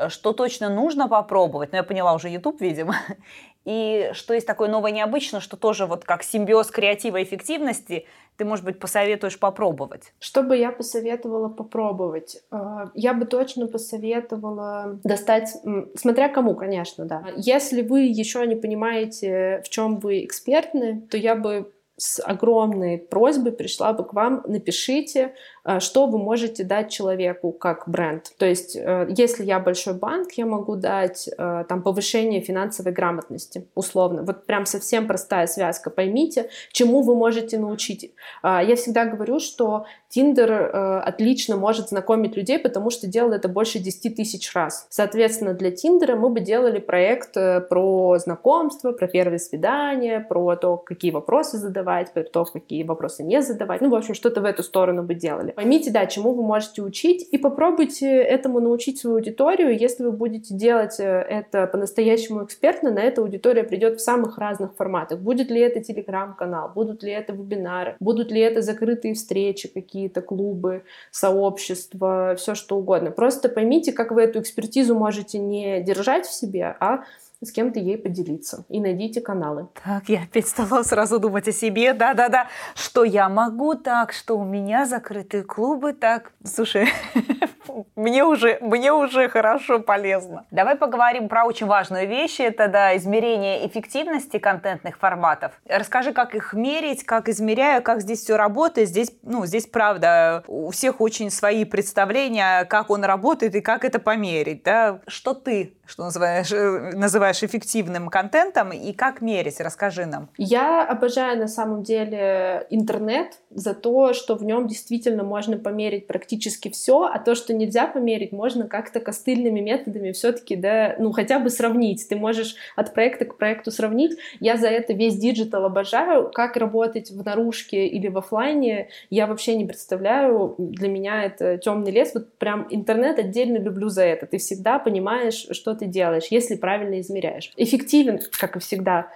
что точно нужно попробовать. Ну, я поняла уже YouTube, видимо. и что есть такое новое необычное, что тоже вот как симбиоз креатива и эффективности, ты, может быть, посоветуешь попробовать? Что бы я посоветовала попробовать? А, я бы точно посоветовала достать, смотря кому, конечно, да. Если вы еще не понимаете, в чем вы экспертны, то я бы с огромной просьбой пришла бы к вам, напишите, э, что вы можете дать человеку как бренд. То есть, э, если я большой банк, я могу дать э, там повышение финансовой грамотности, условно. Вот прям совсем простая связка. Поймите, чему вы можете научить. Я всегда говорю, что Tinder отлично может знакомить людей, потому что делал это больше 10 тысяч раз. Соответственно, для Тиндера мы бы делали проект про знакомство, про первые свидания, про то, какие вопросы задавать, про то, какие вопросы не задавать. Ну, в общем, что-то в эту сторону бы делали. Поймите, да, чему вы можете учить, и попробуйте этому научить свою аудиторию. Если вы будете делать э, это по-настоящему экспертно, на это аудитория придет в самых разных форматах. Будет ли это телеграм-канал, будут ли это вебинары, будут ли это закрытые встречи, какие-то клубы, сообщества, все что угодно. Просто поймите, как вы эту экспертизу можете не держать в себе, а с кем-то ей поделиться. И найдите каналы. Так, я опять стала сразу думать о себе. Да-да-да. Что я могу так, что у меня закрытые клубы так. Слушай, мне уже, мне уже хорошо полезно. Давай поговорим про очень важную вещь. Это да, измерение эффективности контентных форматов. Расскажи, как их мерить, как измеряю, как здесь все работает. Здесь, ну, здесь правда, у всех очень свои представления, как он работает и как это померить. Да? Что ты что называешь, э, называешь эффективным контентом и как мерить? Расскажи нам. Я обожаю на самом деле интернет за то, что в нем действительно можно померить практически все, а то, что нельзя померить, можно как-то костыльными методами все-таки, да, ну хотя бы сравнить. Ты можешь от проекта к проекту сравнить. Я за это весь диджитал обожаю. Как работать в наружке или в офлайне, я вообще не представляю. Для меня это темный лес. Вот прям интернет отдельно люблю за это. Ты всегда понимаешь, что ты делаешь, если правильно измеряешь. Эффективен, как и всегда,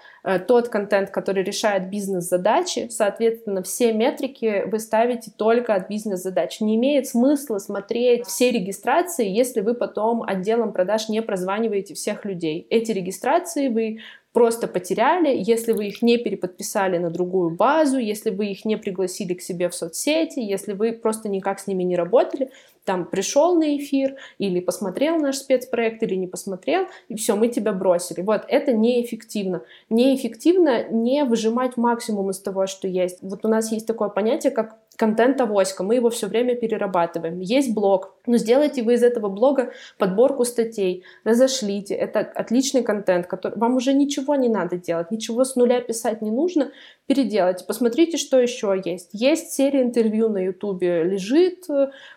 тот контент, который решает бизнес-задачи, соответственно, все метрики вы ставите только от бизнес-задач. Не имеет смысла смотреть все регистрации, если вы потом отделом продаж не прозваниваете всех людей. Эти регистрации вы просто потеряли, если вы их не переподписали на другую базу, если вы их не пригласили к себе в соцсети, если вы просто никак с ними не работали, там пришел на эфир или посмотрел наш спецпроект или не посмотрел, и все, мы тебя бросили. Вот это неэффективно. Неэффективно не выжимать максимум из того, что есть. Вот у нас есть такое понятие, как контент-авоська, мы его все время перерабатываем. Есть блог, но сделайте вы из этого блога подборку статей, разошлите, это отличный контент, который вам уже ничего не надо делать, ничего с нуля писать не нужно, переделайте, посмотрите, что еще есть. Есть серия интервью на ютубе, лежит,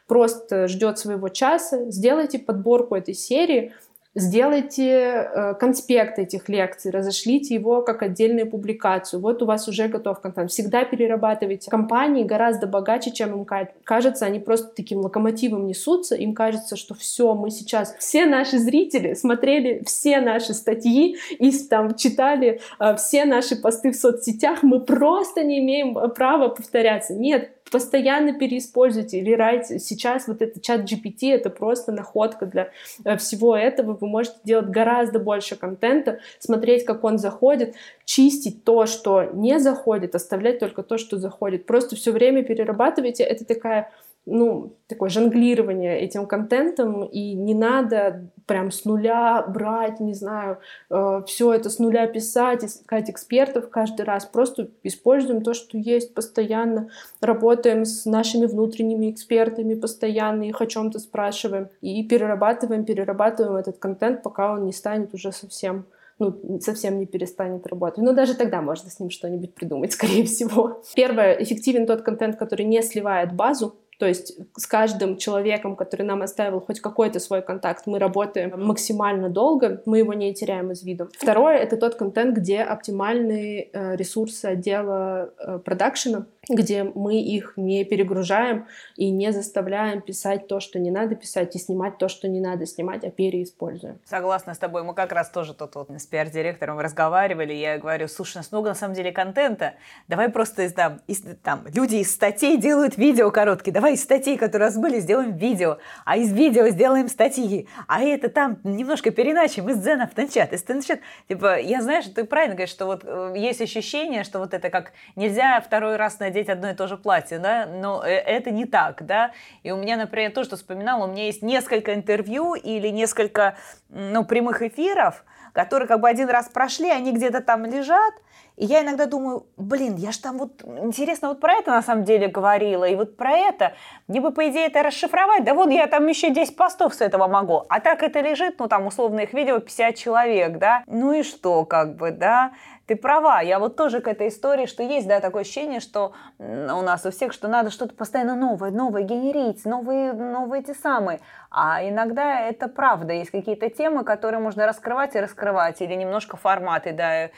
просто ждет своего часа, сделайте подборку этой серии, Сделайте э, конспект этих лекций, разошлите его как отдельную публикацию. Вот у вас уже готов контент. Всегда перерабатывайте. Компании гораздо богаче, чем им кажется. Они просто таким локомотивом несутся. Им кажется, что все, мы сейчас... Все наши зрители смотрели все наши статьи и там читали э, все наши посты в соцсетях. Мы просто не имеем э, права повторяться. Нет, постоянно переиспользуйте или райте. Сейчас вот этот чат GPT — это просто находка для э, всего этого. Вы можете делать гораздо больше контента, смотреть, как он заходит, чистить то, что не заходит, оставлять только то, что заходит. Просто все время перерабатывайте. Это такая ну, такое жонглирование этим контентом, и не надо прям с нуля брать, не знаю, э, все это с нуля писать, искать экспертов каждый раз. Просто используем то, что есть постоянно, работаем с нашими внутренними экспертами постоянно, их о чем-то спрашиваем, и перерабатываем, перерабатываем этот контент, пока он не станет уже совсем ну, совсем не перестанет работать. Но даже тогда можно с ним что-нибудь придумать, скорее всего. Первое, эффективен тот контент, который не сливает базу, то есть с каждым человеком, который нам оставил хоть какой-то свой контакт, мы работаем максимально долго, мы его не теряем из виду. Второе — это тот контент, где оптимальные э, ресурсы отдела э, продакшена. Где мы их не перегружаем и не заставляем писать то, что не надо писать, и снимать то, что не надо снимать, а переиспользуем. Согласна с тобой. Мы как раз тоже тут вот с пиар-директором разговаривали. Я говорю, слушай, у нас много на самом деле контента. Давай просто из, там, из, там, люди из статей делают видео короткие. Давай из статей, которые у нас были, сделаем видео. А из видео сделаем статьи. А это там немножко переначим из дзена в танчат. Из танчат. Типа, я знаю, что ты правильно говоришь, что вот э, есть ощущение, что вот это как нельзя второй раз на надеть одно и то же платье, да, но э, это не так, да. И у меня, например, то, что вспоминала, у меня есть несколько интервью или несколько, ну, прямых эфиров, которые как бы один раз прошли, они где-то там лежат, и я иногда думаю, блин, я же там вот, интересно, вот про это на самом деле говорила, и вот про это, мне бы, по идее, это расшифровать, да вот я там еще 10 постов с этого могу, а так это лежит, ну, там, условно, их видео 50 человек, да, ну и что, как бы, да, ты права, я вот тоже к этой истории, что есть, да, такое ощущение, что у нас у всех, что надо что-то постоянно новое, новое генерить, новые, новые эти самые. А иногда это правда, есть какие-то темы, которые можно раскрывать и раскрывать, или немножко форматы, да,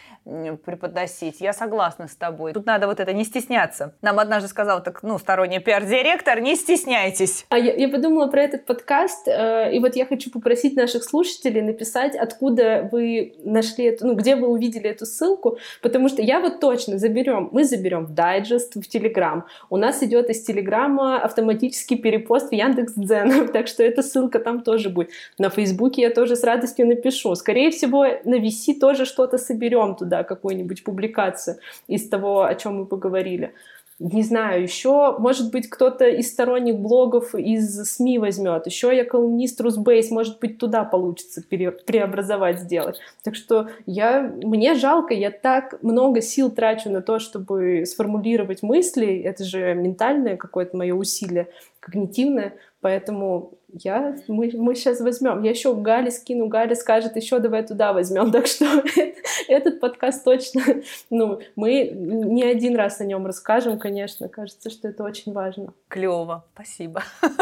преподносить. Я согласна с тобой. Тут надо вот это не стесняться. Нам однажды сказал, так, ну, сторонний пиар-директор, не стесняйтесь. А я, я подумала про этот подкаст, э, и вот я хочу попросить наших слушателей написать, откуда вы нашли эту, ну, где вы увидели эту ссылку, потому что я вот точно заберем, мы заберем в дайджест, в Телеграм. У нас идет из Телеграма автоматический перепост в Яндекс.Дзен, так что это ссылка там тоже будет. На Фейсбуке я тоже с радостью напишу. Скорее всего, на VC тоже что-то соберем туда, какую-нибудь публикацию из того, о чем мы поговорили не знаю, еще, может быть, кто-то из сторонних блогов из СМИ возьмет, еще я колумнист Русбейс, может быть, туда получится пере, преобразовать, сделать. Так что я, мне жалко, я так много сил трачу на то, чтобы сформулировать мысли, это же ментальное какое-то мое усилие, когнитивное, поэтому я, мы, мы сейчас возьмем. Я еще Гали скину, Галя скажет, еще давай туда возьмем. Так что этот подкаст точно, ну, мы не один раз о нем расскажем, конечно. Кажется, что это очень важно. Клево, спасибо.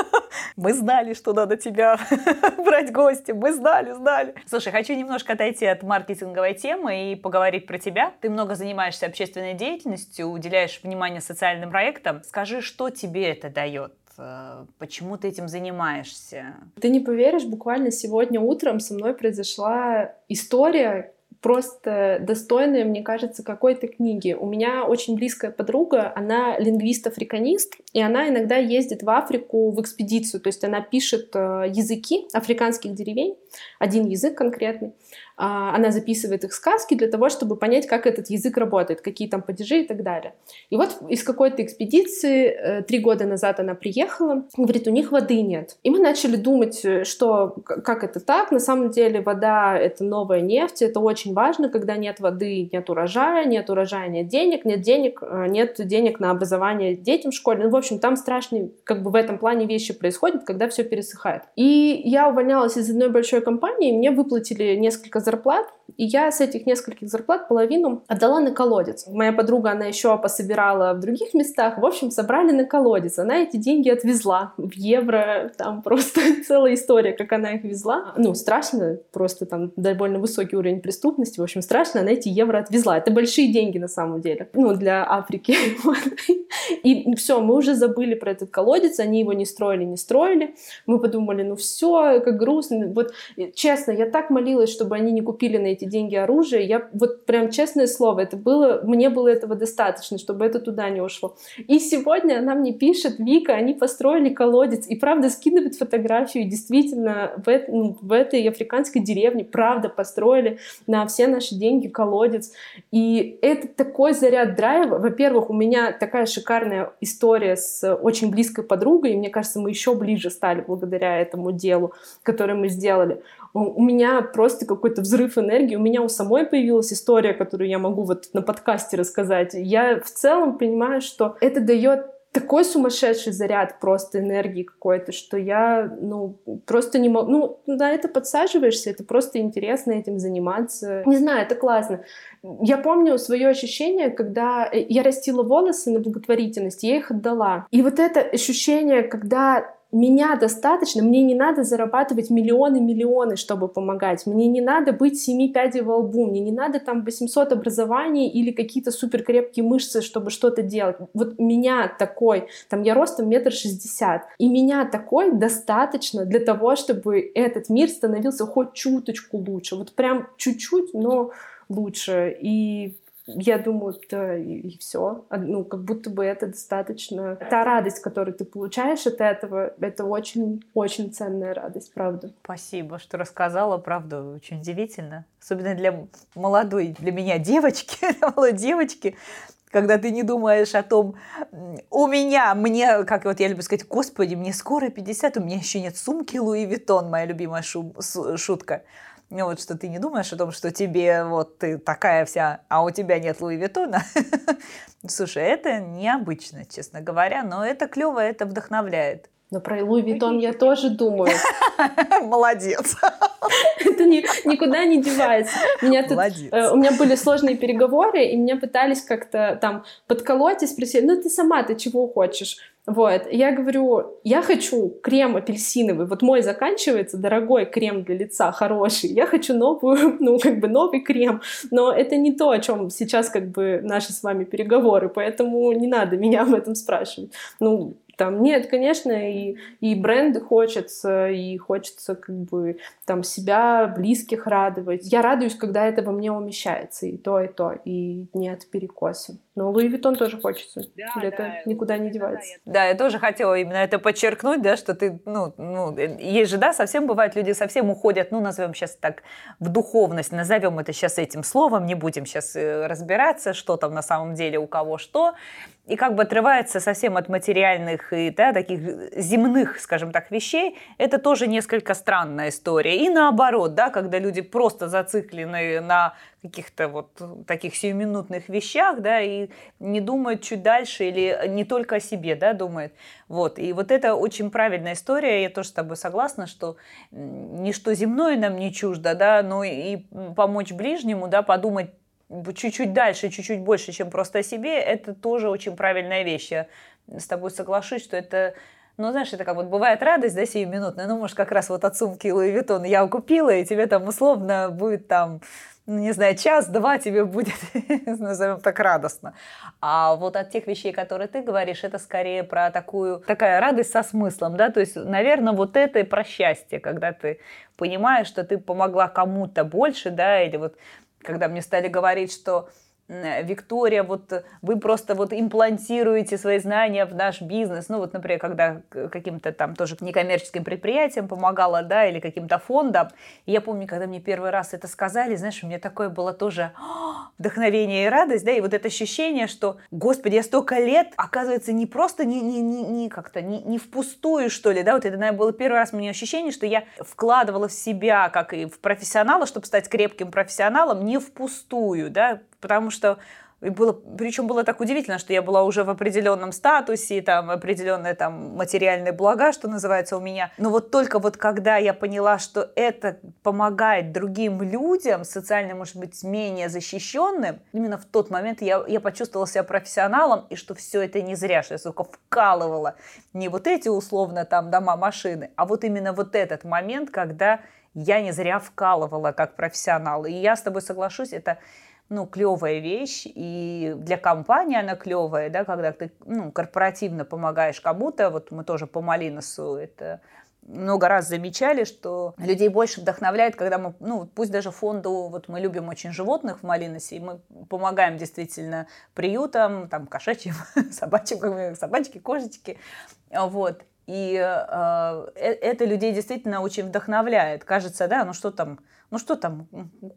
Мы знали, что надо тебя брать гости. Мы знали, знали. Слушай, хочу немножко отойти от маркетинговой темы и поговорить про тебя. Ты много занимаешься общественной деятельностью, уделяешь внимание социальным проектам. Скажи, что тебе это дает? Э, почему ты этим занимаешься? Ты не поверишь, буквально сегодня утром со мной произошла история, просто достойная, мне кажется, какой-то книги. У меня очень близкая подруга, она лингвист-африканист, и она иногда ездит в Африку в экспедицию, то есть она пишет э, языки африканских деревень, один язык конкретный, она записывает их сказки для того, чтобы понять, как этот язык работает, какие там падежи и так далее. И вот из какой-то экспедиции э, три года назад она приехала, говорит, у них воды нет. И мы начали думать, э, что как это так, на самом деле вода — это новая нефть, это очень важно, когда нет воды, нет урожая, нет урожая, нет денег, нет денег, э, нет денег на образование детям в школе. Ну, в общем, там страшные, как бы в этом плане вещи происходят, когда все пересыхает. И я увольнялась из одной большой компании, мне выплатили несколько зарплат, и я с этих нескольких зарплат половину отдала на колодец. Моя подруга, она еще пособирала в других местах. В общем, собрали на колодец. Она эти деньги отвезла в евро. Там просто целая история, как она их везла. Ну, страшно, просто там довольно высокий уровень преступности. В общем, страшно, она эти евро отвезла. Это большие деньги на самом деле. Ну, для Африки. И все, мы уже забыли про этот колодец. Они его не строили, не строили. Мы подумали, ну все, как грустно. Вот, честно, я так молилась, чтобы они не купили на эти деньги оружие. Я вот прям честное слово, это было, мне было этого достаточно, чтобы это туда не ушло. И сегодня она мне пишет, Вика, они построили колодец, и правда скидывает фотографию, действительно в, ну, в этой африканской деревне правда построили на все наши деньги колодец. И это такой заряд драйва. Во-первых, у меня такая шикарная история с очень близкой подругой, и мне кажется, мы еще ближе стали благодаря этому делу, которое мы сделали у меня просто какой-то взрыв энергии, у меня у самой появилась история, которую я могу вот на подкасте рассказать. Я в целом понимаю, что это дает такой сумасшедший заряд просто энергии какой-то, что я, ну, просто не могу... Ну, на это подсаживаешься, это просто интересно этим заниматься. Не знаю, это классно. Я помню свое ощущение, когда э, я растила волосы на благотворительность, я их отдала. И вот это ощущение, когда меня достаточно, мне не надо зарабатывать миллионы-миллионы, чтобы помогать, мне не надо быть семи пядей во лбу, мне не надо там 800 образований или какие-то суперкрепкие мышцы, чтобы что-то делать. Вот меня такой, там я ростом метр шестьдесят, и меня такой достаточно для того, чтобы этот мир становился хоть чуточку лучше, вот прям чуть-чуть, но лучше. И я думаю, да, и, и все. Ну, как будто бы это достаточно. Та радость, которую ты получаешь от этого, это очень-очень ценная радость, правда. Спасибо, что рассказала, правда, очень удивительно. Особенно для молодой, для меня девочки, молодой девочки, когда ты не думаешь о том, у меня, мне, как вот я люблю сказать, господи, мне скоро 50, у меня еще нет сумки Луи Виттон, моя любимая шу- шутка. Ну, вот что ты не думаешь о том, что тебе вот ты такая вся, а у тебя нет Louis Vuitton а. Слушай, это необычно, честно говоря, но это клево, это вдохновляет. Но про Louis Vuitton я тоже думаю. Молодец. Это ни, никуда не девается. Меня тут, э, у меня были сложные переговоры, и меня пытались как-то там подколоть и спросить, ну ты сама, ты чего хочешь? Вот, я говорю, я хочу крем апельсиновый, вот мой заканчивается, дорогой крем для лица, хороший, я хочу новую, ну, как бы новый крем, но это не то, о чем сейчас как бы наши с вами переговоры, поэтому не надо меня об этом спрашивать. Ну, там нет, конечно, и, и бренды хочется, и хочется как бы там себя, близких радовать. Я радуюсь, когда это во мне умещается, и то, и то, и нет перекоса. Но Луи Виттон тоже хочется. Да, это да, никуда не девается. Да, я тоже хотела именно это подчеркнуть, да, что ты, ну, ну, есть же, да, совсем бывает, люди совсем уходят, ну, назовем сейчас так, в духовность, назовем это сейчас этим словом, не будем сейчас э, разбираться, что там на самом деле у кого что, и как бы отрывается совсем от материальных и да, таких земных, скажем так, вещей, это тоже несколько странная история. И наоборот, да, когда люди просто зациклены на каких-то вот таких сиюминутных вещах, да, и не думают чуть дальше или не только о себе, да, думают. Вот. И вот это очень правильная история, я тоже с тобой согласна, что ничто земное нам не чуждо, да, но и помочь ближнему, да, подумать чуть-чуть дальше, чуть-чуть больше, чем просто о себе, это тоже очень правильная вещь. Я с тобой соглашусь, что это ну, знаешь, это как вот бывает радость, да, сиюминутная, ну, может, как раз вот от сумки Луи Виттон я купила, и тебе там условно будет там, не знаю, час-два тебе будет, назовем так, радостно. А вот от тех вещей, которые ты говоришь, это скорее про такую, такая радость со смыслом, да, то есть, наверное, вот это и про счастье, когда ты понимаешь, что ты помогла кому-то больше, да, или вот когда мне стали говорить, что Виктория, вот вы просто вот имплантируете свои знания в наш бизнес. Ну вот, например, когда каким-то там тоже некоммерческим предприятиям помогала, да, или каким-то фондам. Я помню, когда мне первый раз это сказали, знаешь, у меня такое было тоже вдохновение и радость, да, и вот это ощущение, что, господи, я столько лет, оказывается, не просто не, не, не, не как-то, не, не впустую, что ли, да, вот это, наверное, было первый раз у меня ощущение, что я вкладывала в себя, как и в профессионала, чтобы стать крепким профессионалом, не впустую, да, потому что и было, причем было так удивительно, что я была уже в определенном статусе, там определенные там материальные блага, что называется у меня. Но вот только вот когда я поняла, что это помогает другим людям, социально, может быть, менее защищенным, именно в тот момент я, я почувствовала себя профессионалом, и что все это не зря, что я, сука, вкалывала не вот эти условно там дома, машины, а вот именно вот этот момент, когда я не зря вкалывала как профессионал. И я с тобой соглашусь, это ну, клевая вещь, и для компании она клевая, да, когда ты, ну, корпоративно помогаешь кому-то, вот мы тоже по Малиносу это много раз замечали, что людей больше вдохновляет, когда мы, ну, пусть даже фонду, вот мы любим очень животных в Малиносе, и мы помогаем действительно приютам, там, кошачьим, собачьим, собачки, кошечки, вот, и э, э, это людей действительно очень вдохновляет. Кажется, да, ну что там, ну что там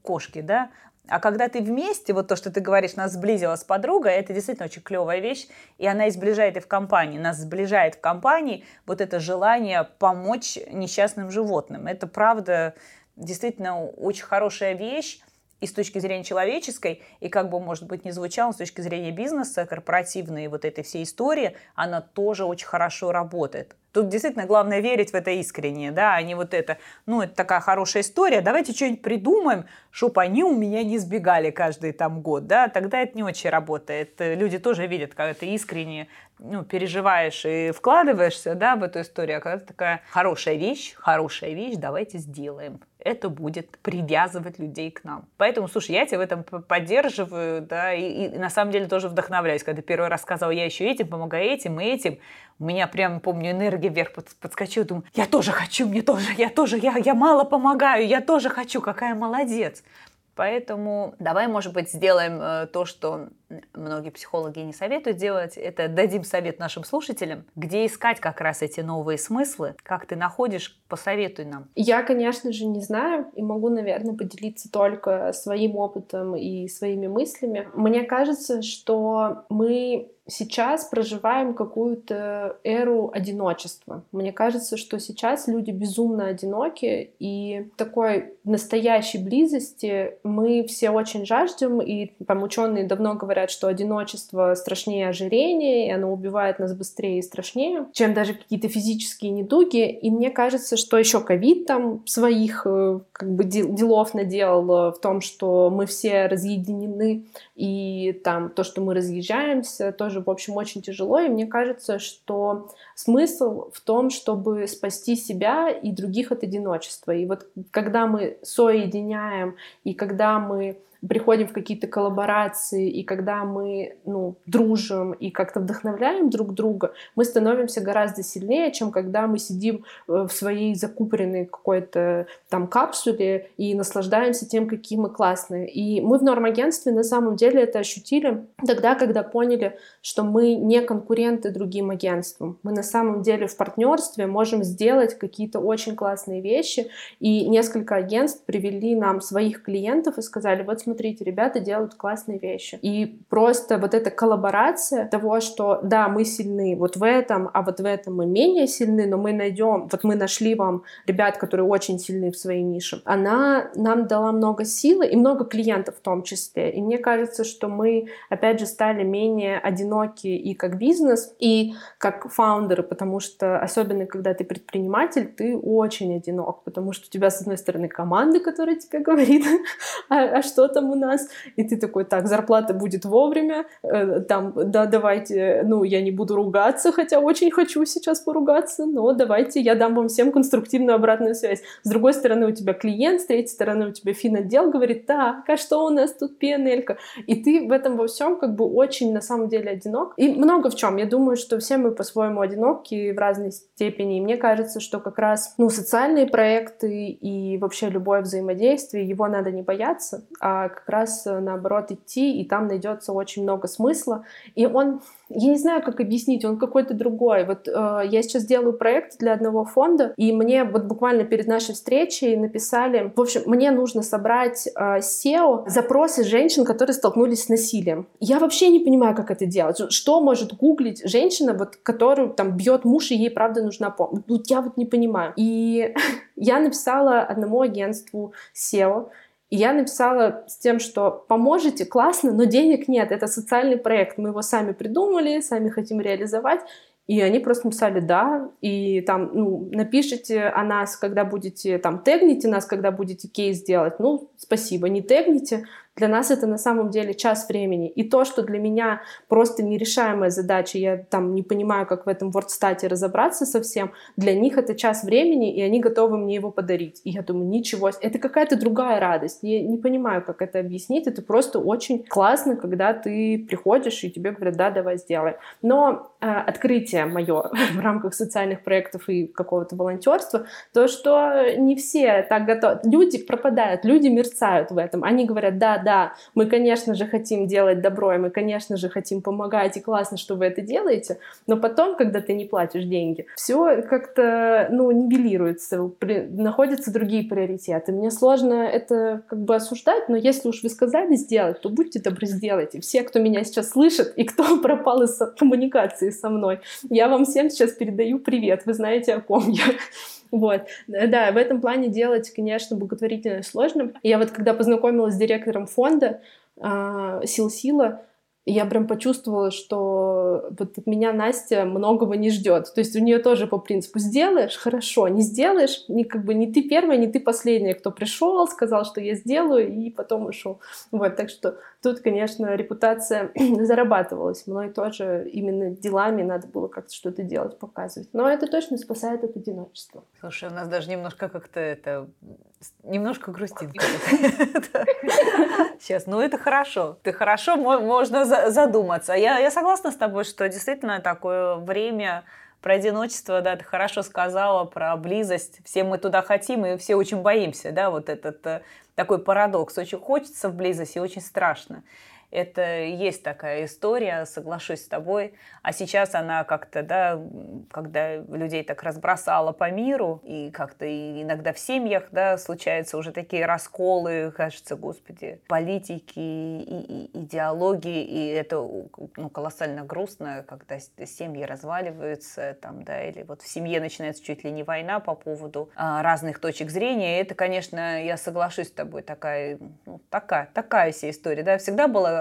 кошки, да? А когда ты вместе, вот то, что ты говоришь, нас сблизила с подругой, это действительно очень клевая вещь, и она и сближает и в компании. Нас сближает в компании вот это желание помочь несчастным животным. Это правда действительно очень хорошая вещь. И с точки зрения человеческой, и как бы, может быть, не звучало, с точки зрения бизнеса, корпоративной вот этой всей истории, она тоже очень хорошо работает. Тут действительно главное верить в это искренне, да, а не вот это, ну, это такая хорошая история, давайте что-нибудь придумаем, чтобы они у меня не сбегали каждый там год, да, тогда это не очень работает. Люди тоже видят, когда ты искренне ну, переживаешь и вкладываешься, да, в эту историю, а когда такая хорошая вещь, хорошая вещь, давайте сделаем. Это будет привязывать людей к нам. Поэтому, слушай, я тебя в этом поддерживаю, да, и, и на самом деле тоже вдохновляюсь. Когда первый раз сказал, я еще этим помогаю, этим и этим, у меня прям, помню, энергия вверх подскочила, думаю, я тоже хочу, мне тоже, я тоже, я, я мало помогаю, я тоже хочу, какая молодец. Поэтому давай, может быть, сделаем э, то, что многие психологи не советуют делать. Это дадим совет нашим слушателям, где искать как раз эти новые смыслы. Как ты находишь, посоветуй нам. Я, конечно же, не знаю и могу, наверное, поделиться только своим опытом и своими мыслями. Мне кажется, что мы сейчас проживаем какую-то эру одиночества. Мне кажется, что сейчас люди безумно одиноки, и такой настоящей близости мы все очень жаждем, и там ученые давно говорят, что одиночество страшнее ожирения, и оно убивает нас быстрее и страшнее, чем даже какие-то физические недуги. И мне кажется, что еще ковид там своих э, как бы делов наделал в том, что мы все разъединены, и там то, что мы разъезжаемся, тоже тоже, в общем, очень тяжело, и мне кажется, что смысл в том, чтобы спасти себя и других от одиночества. И вот когда мы соединяем, и когда мы приходим в какие-то коллаборации, и когда мы ну, дружим и как-то вдохновляем друг друга, мы становимся гораздо сильнее, чем когда мы сидим э, в своей закупоренной какой-то там капсуле и наслаждаемся тем, какие мы классные. И мы в нормагентстве на самом деле это ощутили тогда, когда поняли, что мы не конкуренты другим агентствам. Мы на самом деле в партнерстве можем сделать какие-то очень классные вещи, и несколько агентств привели нам своих клиентов и сказали, вот смотрите, ребята делают классные вещи. И просто вот эта коллаборация того, что да, мы сильны вот в этом, а вот в этом мы менее сильны, но мы найдем, вот мы нашли вам ребят, которые очень сильны в своей нише, она нам дала много силы и много клиентов в том числе. И мне кажется, что мы, опять же, стали менее одиноки и как бизнес, и как фаундеры, потому что особенно когда ты предприниматель, ты очень одинок, потому что у тебя, с одной стороны, команда, которая тебе говорит, а, а что там у нас, и ты такой, так, зарплата будет вовремя, э, там, да, давайте, ну, я не буду ругаться, хотя очень хочу сейчас поругаться, но давайте я дам вам всем конструктивную обратную связь. С другой стороны у тебя клиент, с третьей стороны у тебя финотдел говорит, так, а что у нас тут пенелька? И ты в этом во всем как бы очень на самом деле одинок. И много в чем. Я думаю, что все мы по-своему одиноки в разной степени. И мне кажется, что как раз ну, социальные проекты и вообще любое взаимодействие, его надо не бояться, а как раз э, наоборот идти, и там найдется очень много смысла. И он, я не знаю, как объяснить, он какой-то другой. Вот э, я сейчас делаю проект для одного фонда, и мне вот буквально перед нашей встречей написали, в общем, мне нужно собрать э, SEO запросы женщин, которые столкнулись с насилием. Я вообще не понимаю, как это делать. Что может гуглить женщина, вот, которую там бьет муж, и ей правда нужна помощь? Вот я вот не понимаю. И я написала одному агентству SEO, и я написала с тем, что поможете, классно, но денег нет, это социальный проект, мы его сами придумали, сами хотим реализовать. И они просто написали «да», и там, ну, напишите о нас, когда будете, там, тегните нас, когда будете кейс делать. Ну, спасибо, не тегните, для нас это на самом деле час времени. И то, что для меня просто нерешаемая задача, я там не понимаю, как в этом вордстате разобраться совсем, для них это час времени, и они готовы мне его подарить. И я думаю, ничего, это какая-то другая радость. Я не понимаю, как это объяснить. Это просто очень классно, когда ты приходишь, и тебе говорят, да, давай сделай. Но открытие мое в рамках социальных проектов и какого-то волонтерства, то, что не все так готовы. Люди пропадают, люди мерцают в этом. Они говорят, да, да, мы, конечно же, хотим делать добро, и мы, конечно же, хотим помогать, и классно, что вы это делаете, но потом, когда ты не платишь деньги, все как-то, ну, нивелируется, при... находятся другие приоритеты. Мне сложно это как бы осуждать, но если уж вы сказали сделать, то будьте добры, сделайте. Все, кто меня сейчас слышит и кто пропал из коммуникации со мной, я вам всем сейчас передаю привет, вы знаете, о ком я. Вот, да, в этом плане делать, конечно, благотворительность сложно. Я вот когда познакомилась с директором фонда а, Сил Сила, я прям почувствовала, что вот от меня Настя многого не ждет. То есть у нее тоже по принципу сделаешь, хорошо, не сделаешь, не как бы не ты первая, не ты последняя, кто пришел, сказал, что я сделаю, и потом ушел. Вот, так что тут, конечно, репутация зарабатывалась. Мной тоже именно делами надо было как-то что-то делать, показывать. Но это точно спасает от одиночества. Слушай, у нас даже немножко как-то это немножко грустинка. Сейчас, ну это хорошо. Ты хорошо, можно задуматься. Я, я согласна с тобой, что действительно такое время про одиночество, да, ты хорошо сказала, про близость. Все мы туда хотим, и все очень боимся, да, вот этот э, такой парадокс. Очень хочется в близости, очень страшно. Это есть такая история, соглашусь с тобой. А сейчас она как-то, да, когда людей так разбросала по миру, и как-то иногда в семьях, да, случаются уже такие расколы, кажется, господи, политики и, идеологии, и это ну, колоссально грустно, когда семьи разваливаются, там, да, или вот в семье начинается чуть ли не война по поводу а, разных точек зрения. И это, конечно, я соглашусь с тобой, такая, ну, такая, такая вся история, да, всегда была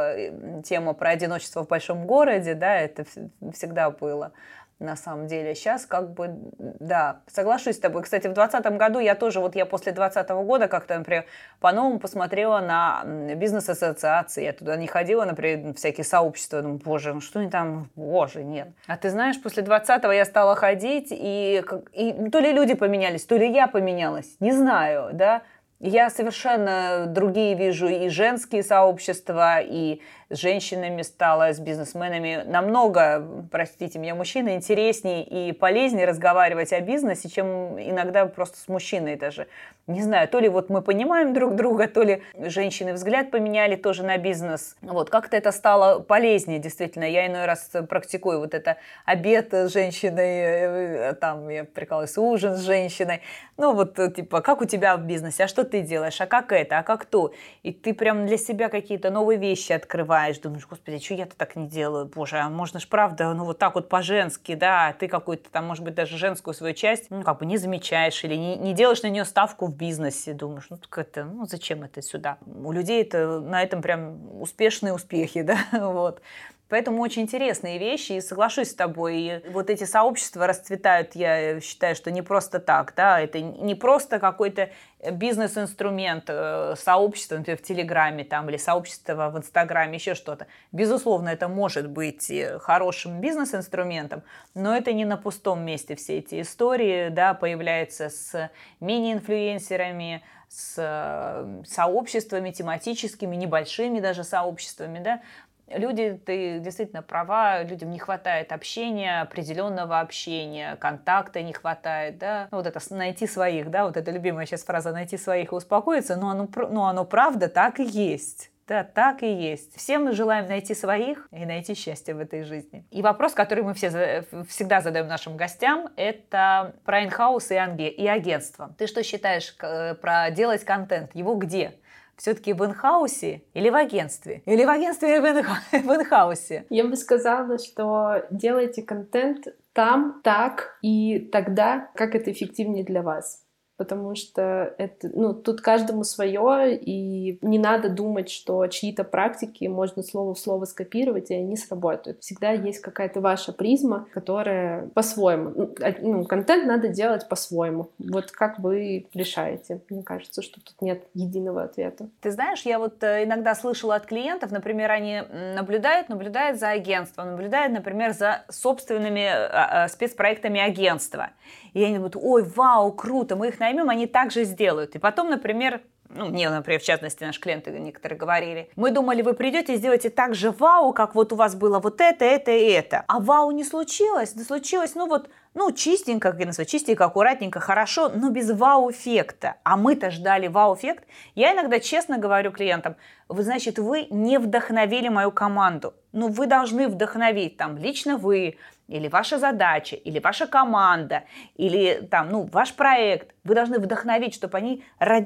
тема про одиночество в большом городе, да, это всегда было на самом деле. Сейчас как бы, да, соглашусь с тобой. Кстати, в 2020 году я тоже, вот я после 2020 года как-то, например, по-новому посмотрела на бизнес-ассоциации. Я туда не ходила, например, всякие сообщества. Думаю, боже, ну что они там, боже, нет. А ты знаешь, после 20-го я стала ходить, и, и то ли люди поменялись, то ли я поменялась, не знаю, да, я совершенно другие вижу и женские сообщества, и с женщинами стала, с бизнесменами. Намного, простите меня, мужчины интереснее и полезнее разговаривать о бизнесе, чем иногда просто с мужчиной даже. Не знаю, то ли вот мы понимаем друг друга, то ли женщины взгляд поменяли тоже на бизнес. Вот, как-то это стало полезнее, действительно. Я иной раз практикую вот это обед с женщиной, э, там, я прикалываюсь, ужин с женщиной. Ну, вот, типа, как у тебя в бизнесе, а что ты делаешь, а как это, а как то. И ты прям для себя какие-то новые вещи открываешь открываешь, думаешь, господи, что я-то так не делаю, боже, а можно ж правда, ну вот так вот по-женски, да, ты какую-то там, может быть, даже женскую свою часть, ну как бы не замечаешь или не, не делаешь на нее ставку в бизнесе, думаешь, ну так это, ну зачем это сюда? У людей это на этом прям успешные успехи, да, вот. Поэтому очень интересные вещи, и соглашусь с тобой. И вот эти сообщества расцветают, я считаю, что не просто так, да, это не просто какой-то бизнес-инструмент, э, сообщество, например, в Телеграме там, или сообщество в Инстаграме, еще что-то. Безусловно, это может быть хорошим бизнес-инструментом, но это не на пустом месте все эти истории, да, появляются с мини-инфлюенсерами, с э, сообществами тематическими, небольшими даже сообществами, да, Люди, ты действительно права, людям не хватает общения, определенного общения, контакта не хватает, да. Ну, вот это найти своих, да, вот эта любимая сейчас фраза «найти своих и успокоиться», но оно, но оно правда так и есть. Да, так и есть. Все мы желаем найти своих и найти счастье в этой жизни. И вопрос, который мы все всегда задаем нашим гостям, это про in-house и, и агентство. Ты что считаешь э, про делать контент? Его где? Все-таки в in-house е или в агентстве? Или в агентстве и в in-house е? Я бы сказала, что делайте контент там, так и тогда, как это эффективнее для вас потому что это, ну, тут каждому свое, и не надо думать, что чьи-то практики можно слово в слово скопировать, и они сработают. Всегда есть какая-то ваша призма, которая по-своему. А, ну контент надо делать по-своему. Вот как вы решаете? Мне кажется, что тут нет единого ответа. Ты знаешь, я вот э, иногда слышала от клиентов, например, они наблюдают, наблюдают за агентством, наблюдают, например, за собственными а, а, спецпроектами агентства. И они будут, ой, вау, круто, мы их наймем, они также сделают. И потом, например, ну, мне, например, в частности, наши клиенты некоторые говорили, мы думали, вы придете и сделаете так же вау, как вот у вас было вот это, это и это. А вау не случилось, да случилось, ну вот, ну, чистенько, как я называю, чистенько, аккуратненько, хорошо, но без вау-эффекта. А мы-то ждали вау-эффект. Я иногда честно говорю клиентам, вы, значит, вы не вдохновили мою команду. Ну, вы должны вдохновить, там, лично вы, или ваша задача, или ваша команда, или там, ну, ваш проект, вы должны вдохновить, чтобы они,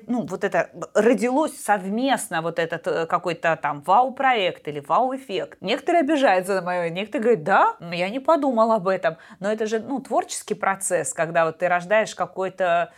ну, вот это родилось совместно, вот этот э, какой-то там вау-проект или вау-эффект. Некоторые обижаются на мое, некоторые говорят, да, я не подумал об этом. Но это же, ну, творческий процесс, когда вот ты рождаешь какой-то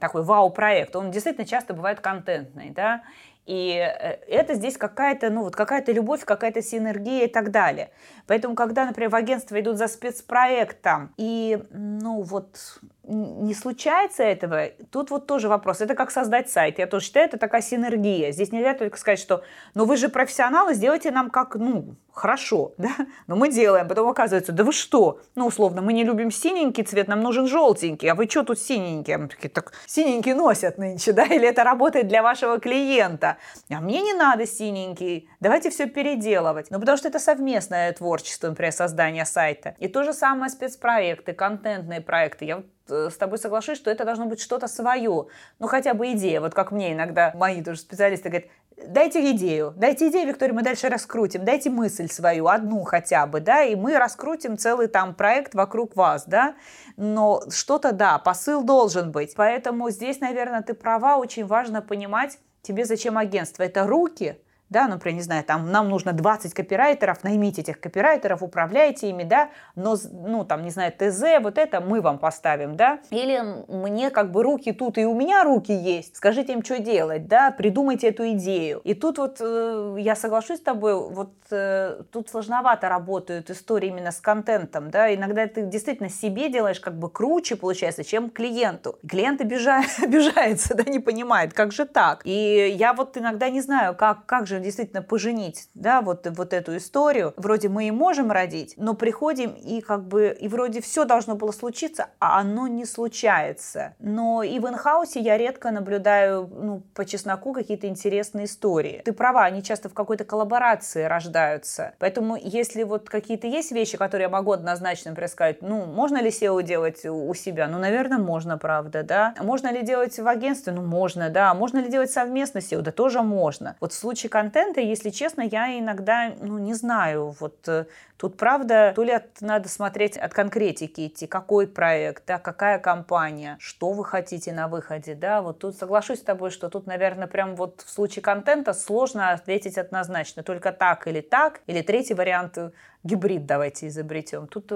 такой вау-проект. Он действительно часто бывает контентный, да, и э, это здесь какая-то, ну вот какая-то любовь, какая-то синергия и так далее. Поэтому, когда, например, в агентство идут за спецпроектом, и, ну вот, не случается этого, тут вот тоже вопрос. Это как создать сайт. Я тоже считаю, это такая синергия. Здесь нельзя только сказать, что ну вы же профессионалы, сделайте нам как, ну, хорошо, да? Но мы делаем. Потом оказывается, да вы что? Ну, условно, мы не любим синенький цвет, нам нужен желтенький. А вы что тут синенький? Мы такие, так синенький носят нынче, да? Или это работает для вашего клиента? А мне не надо синенький. Давайте все переделывать. Ну, потому что это совместное творчество, например, создание сайта. И то же самое спецпроекты, контентные проекты. Я Э, с тобой соглашусь, что это должно быть что-то свое. Ну, хотя бы идея. Вот как мне иногда мои тоже специалисты говорят, дайте идею, дайте идею, Виктория, мы дальше раскрутим, дайте мысль свою, одну хотя бы, да, и мы раскрутим целый там проект вокруг вас, да, но что-то, да, посыл должен быть. Поэтому здесь, наверное, ты права, очень важно понимать, тебе зачем агентство. Это руки, да, например, не знаю, там нам нужно 20 копирайтеров, наймите этих копирайтеров, управляйте ими, да, но, ну, там, не знаю, ТЗ, вот это мы вам поставим, да, или мне как бы руки тут, и у меня руки есть, скажите им, что делать, да, придумайте эту идею. И тут вот э, я соглашусь с тобой, вот э, тут сложновато работают истории именно с контентом, да, иногда ты действительно себе делаешь как бы круче, получается, чем клиенту. Клиент обижает, обижается, да, не понимает, как же так. И я вот иногда не знаю, как, как же действительно поженить, да, вот, вот эту историю. Вроде мы и можем родить, но приходим и как бы, и вроде все должно было случиться, а оно не случается. Но и в инхаусе я редко наблюдаю, ну, по чесноку какие-то интересные истории. Ты права, они часто в какой-то коллаборации рождаются. Поэтому если вот какие-то есть вещи, которые я могу однозначно, например, сказать, ну, можно ли SEO делать у себя? Ну, наверное, можно, правда, да. Можно ли делать в агентстве? Ну, можно, да. Можно ли делать совместно SEO? Да тоже можно. Вот в случае контента, если честно, я иногда, ну, не знаю, вот э, тут, правда, то ли от, надо смотреть от конкретики идти, какой проект, да, какая компания, что вы хотите на выходе, да, вот тут соглашусь с тобой, что тут, наверное, прям вот в случае контента сложно ответить однозначно, только так или так, или третий вариант гибрид давайте изобретем. Тут,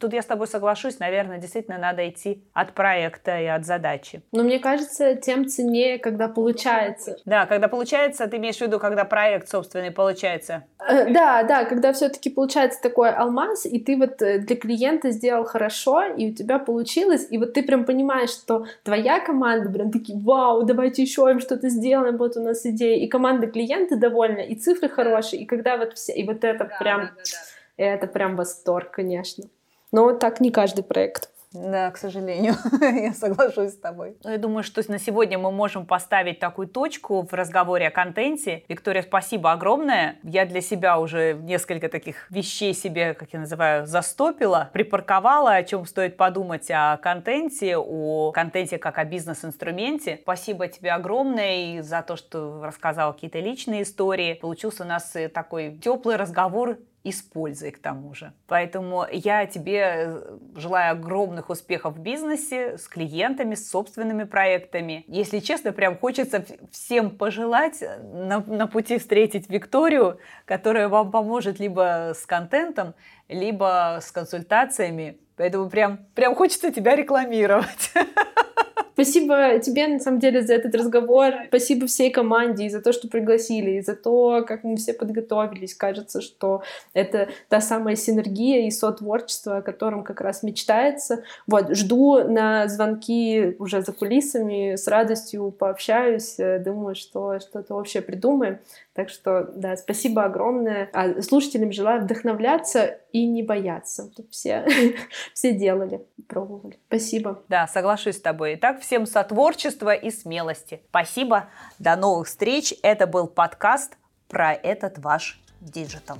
тут я с тобой соглашусь, наверное, действительно надо идти от проекта и от задачи. Но мне кажется, тем ценнее, когда получается. Да, когда получается, ты имеешь в виду, когда проект собственный получается? Э, да, да, когда все-таки получается такой алмаз, и ты вот э, для клиента сделал хорошо, и у тебя получилось, и вот ты прям понимаешь, что твоя команда прям такие, вау, давайте еще им что-то сделаем, вот у нас идея, и команда клиента довольна, и цифры хорошие, и когда вот все, и вот это да, прям... Да, да, да это прям восторг, конечно. Но так не каждый проект. Да, к сожалению, я соглашусь с тобой. Ну, я думаю, что на сегодня мы можем поставить такую точку в разговоре о контенте. Виктория, спасибо огромное. Я для себя уже несколько таких вещей себе, как я называю, застопила, припарковала, о чем стоит подумать о контенте, о контенте как о бизнес-инструменте. Спасибо тебе огромное и за то, что рассказал какие-то личные истории. Получился у нас такой теплый разговор и с пользой к тому же. Поэтому я тебе э, желаю огромных успехов в бизнесе, с клиентами, с собственными проектами. Если честно, прям хочется всем пожелать э, на, на пути встретить Викторию, которая вам поможет либо с контентом, либо с консультациями. Поэтому прям, прям хочется тебя рекламировать. Спасибо тебе, на самом деле, за этот разговор. Спасибо всей команде и за то, что пригласили, и за то, как мы все подготовились. Кажется, что это та самая синергия и сотворчество, о котором как раз мечтается. Вот, жду на звонки уже за кулисами, с радостью пообщаюсь. Думаю, что что-то вообще придумаем. Так что, да, спасибо огромное. А слушателям желаю вдохновляться и не бояться. Все, все делали, пробовали. Спасибо. Да, соглашусь с тобой. Итак, всем сотворчества и смелости. Спасибо. До новых встреч. Это был подкаст про этот ваш диджитал.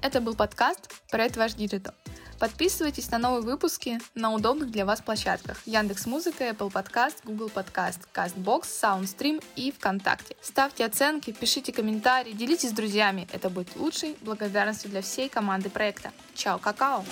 Это был подкаст про этот ваш digital. Подписывайтесь на новые выпуски на удобных для вас площадках Яндекс Музыка, Apple Podcast, Google Podcast, CastBox, SoundStream и ВКонтакте. Ставьте оценки, пишите комментарии, делитесь с друзьями. Это будет лучшей благодарностью для всей команды проекта. Чао, какао!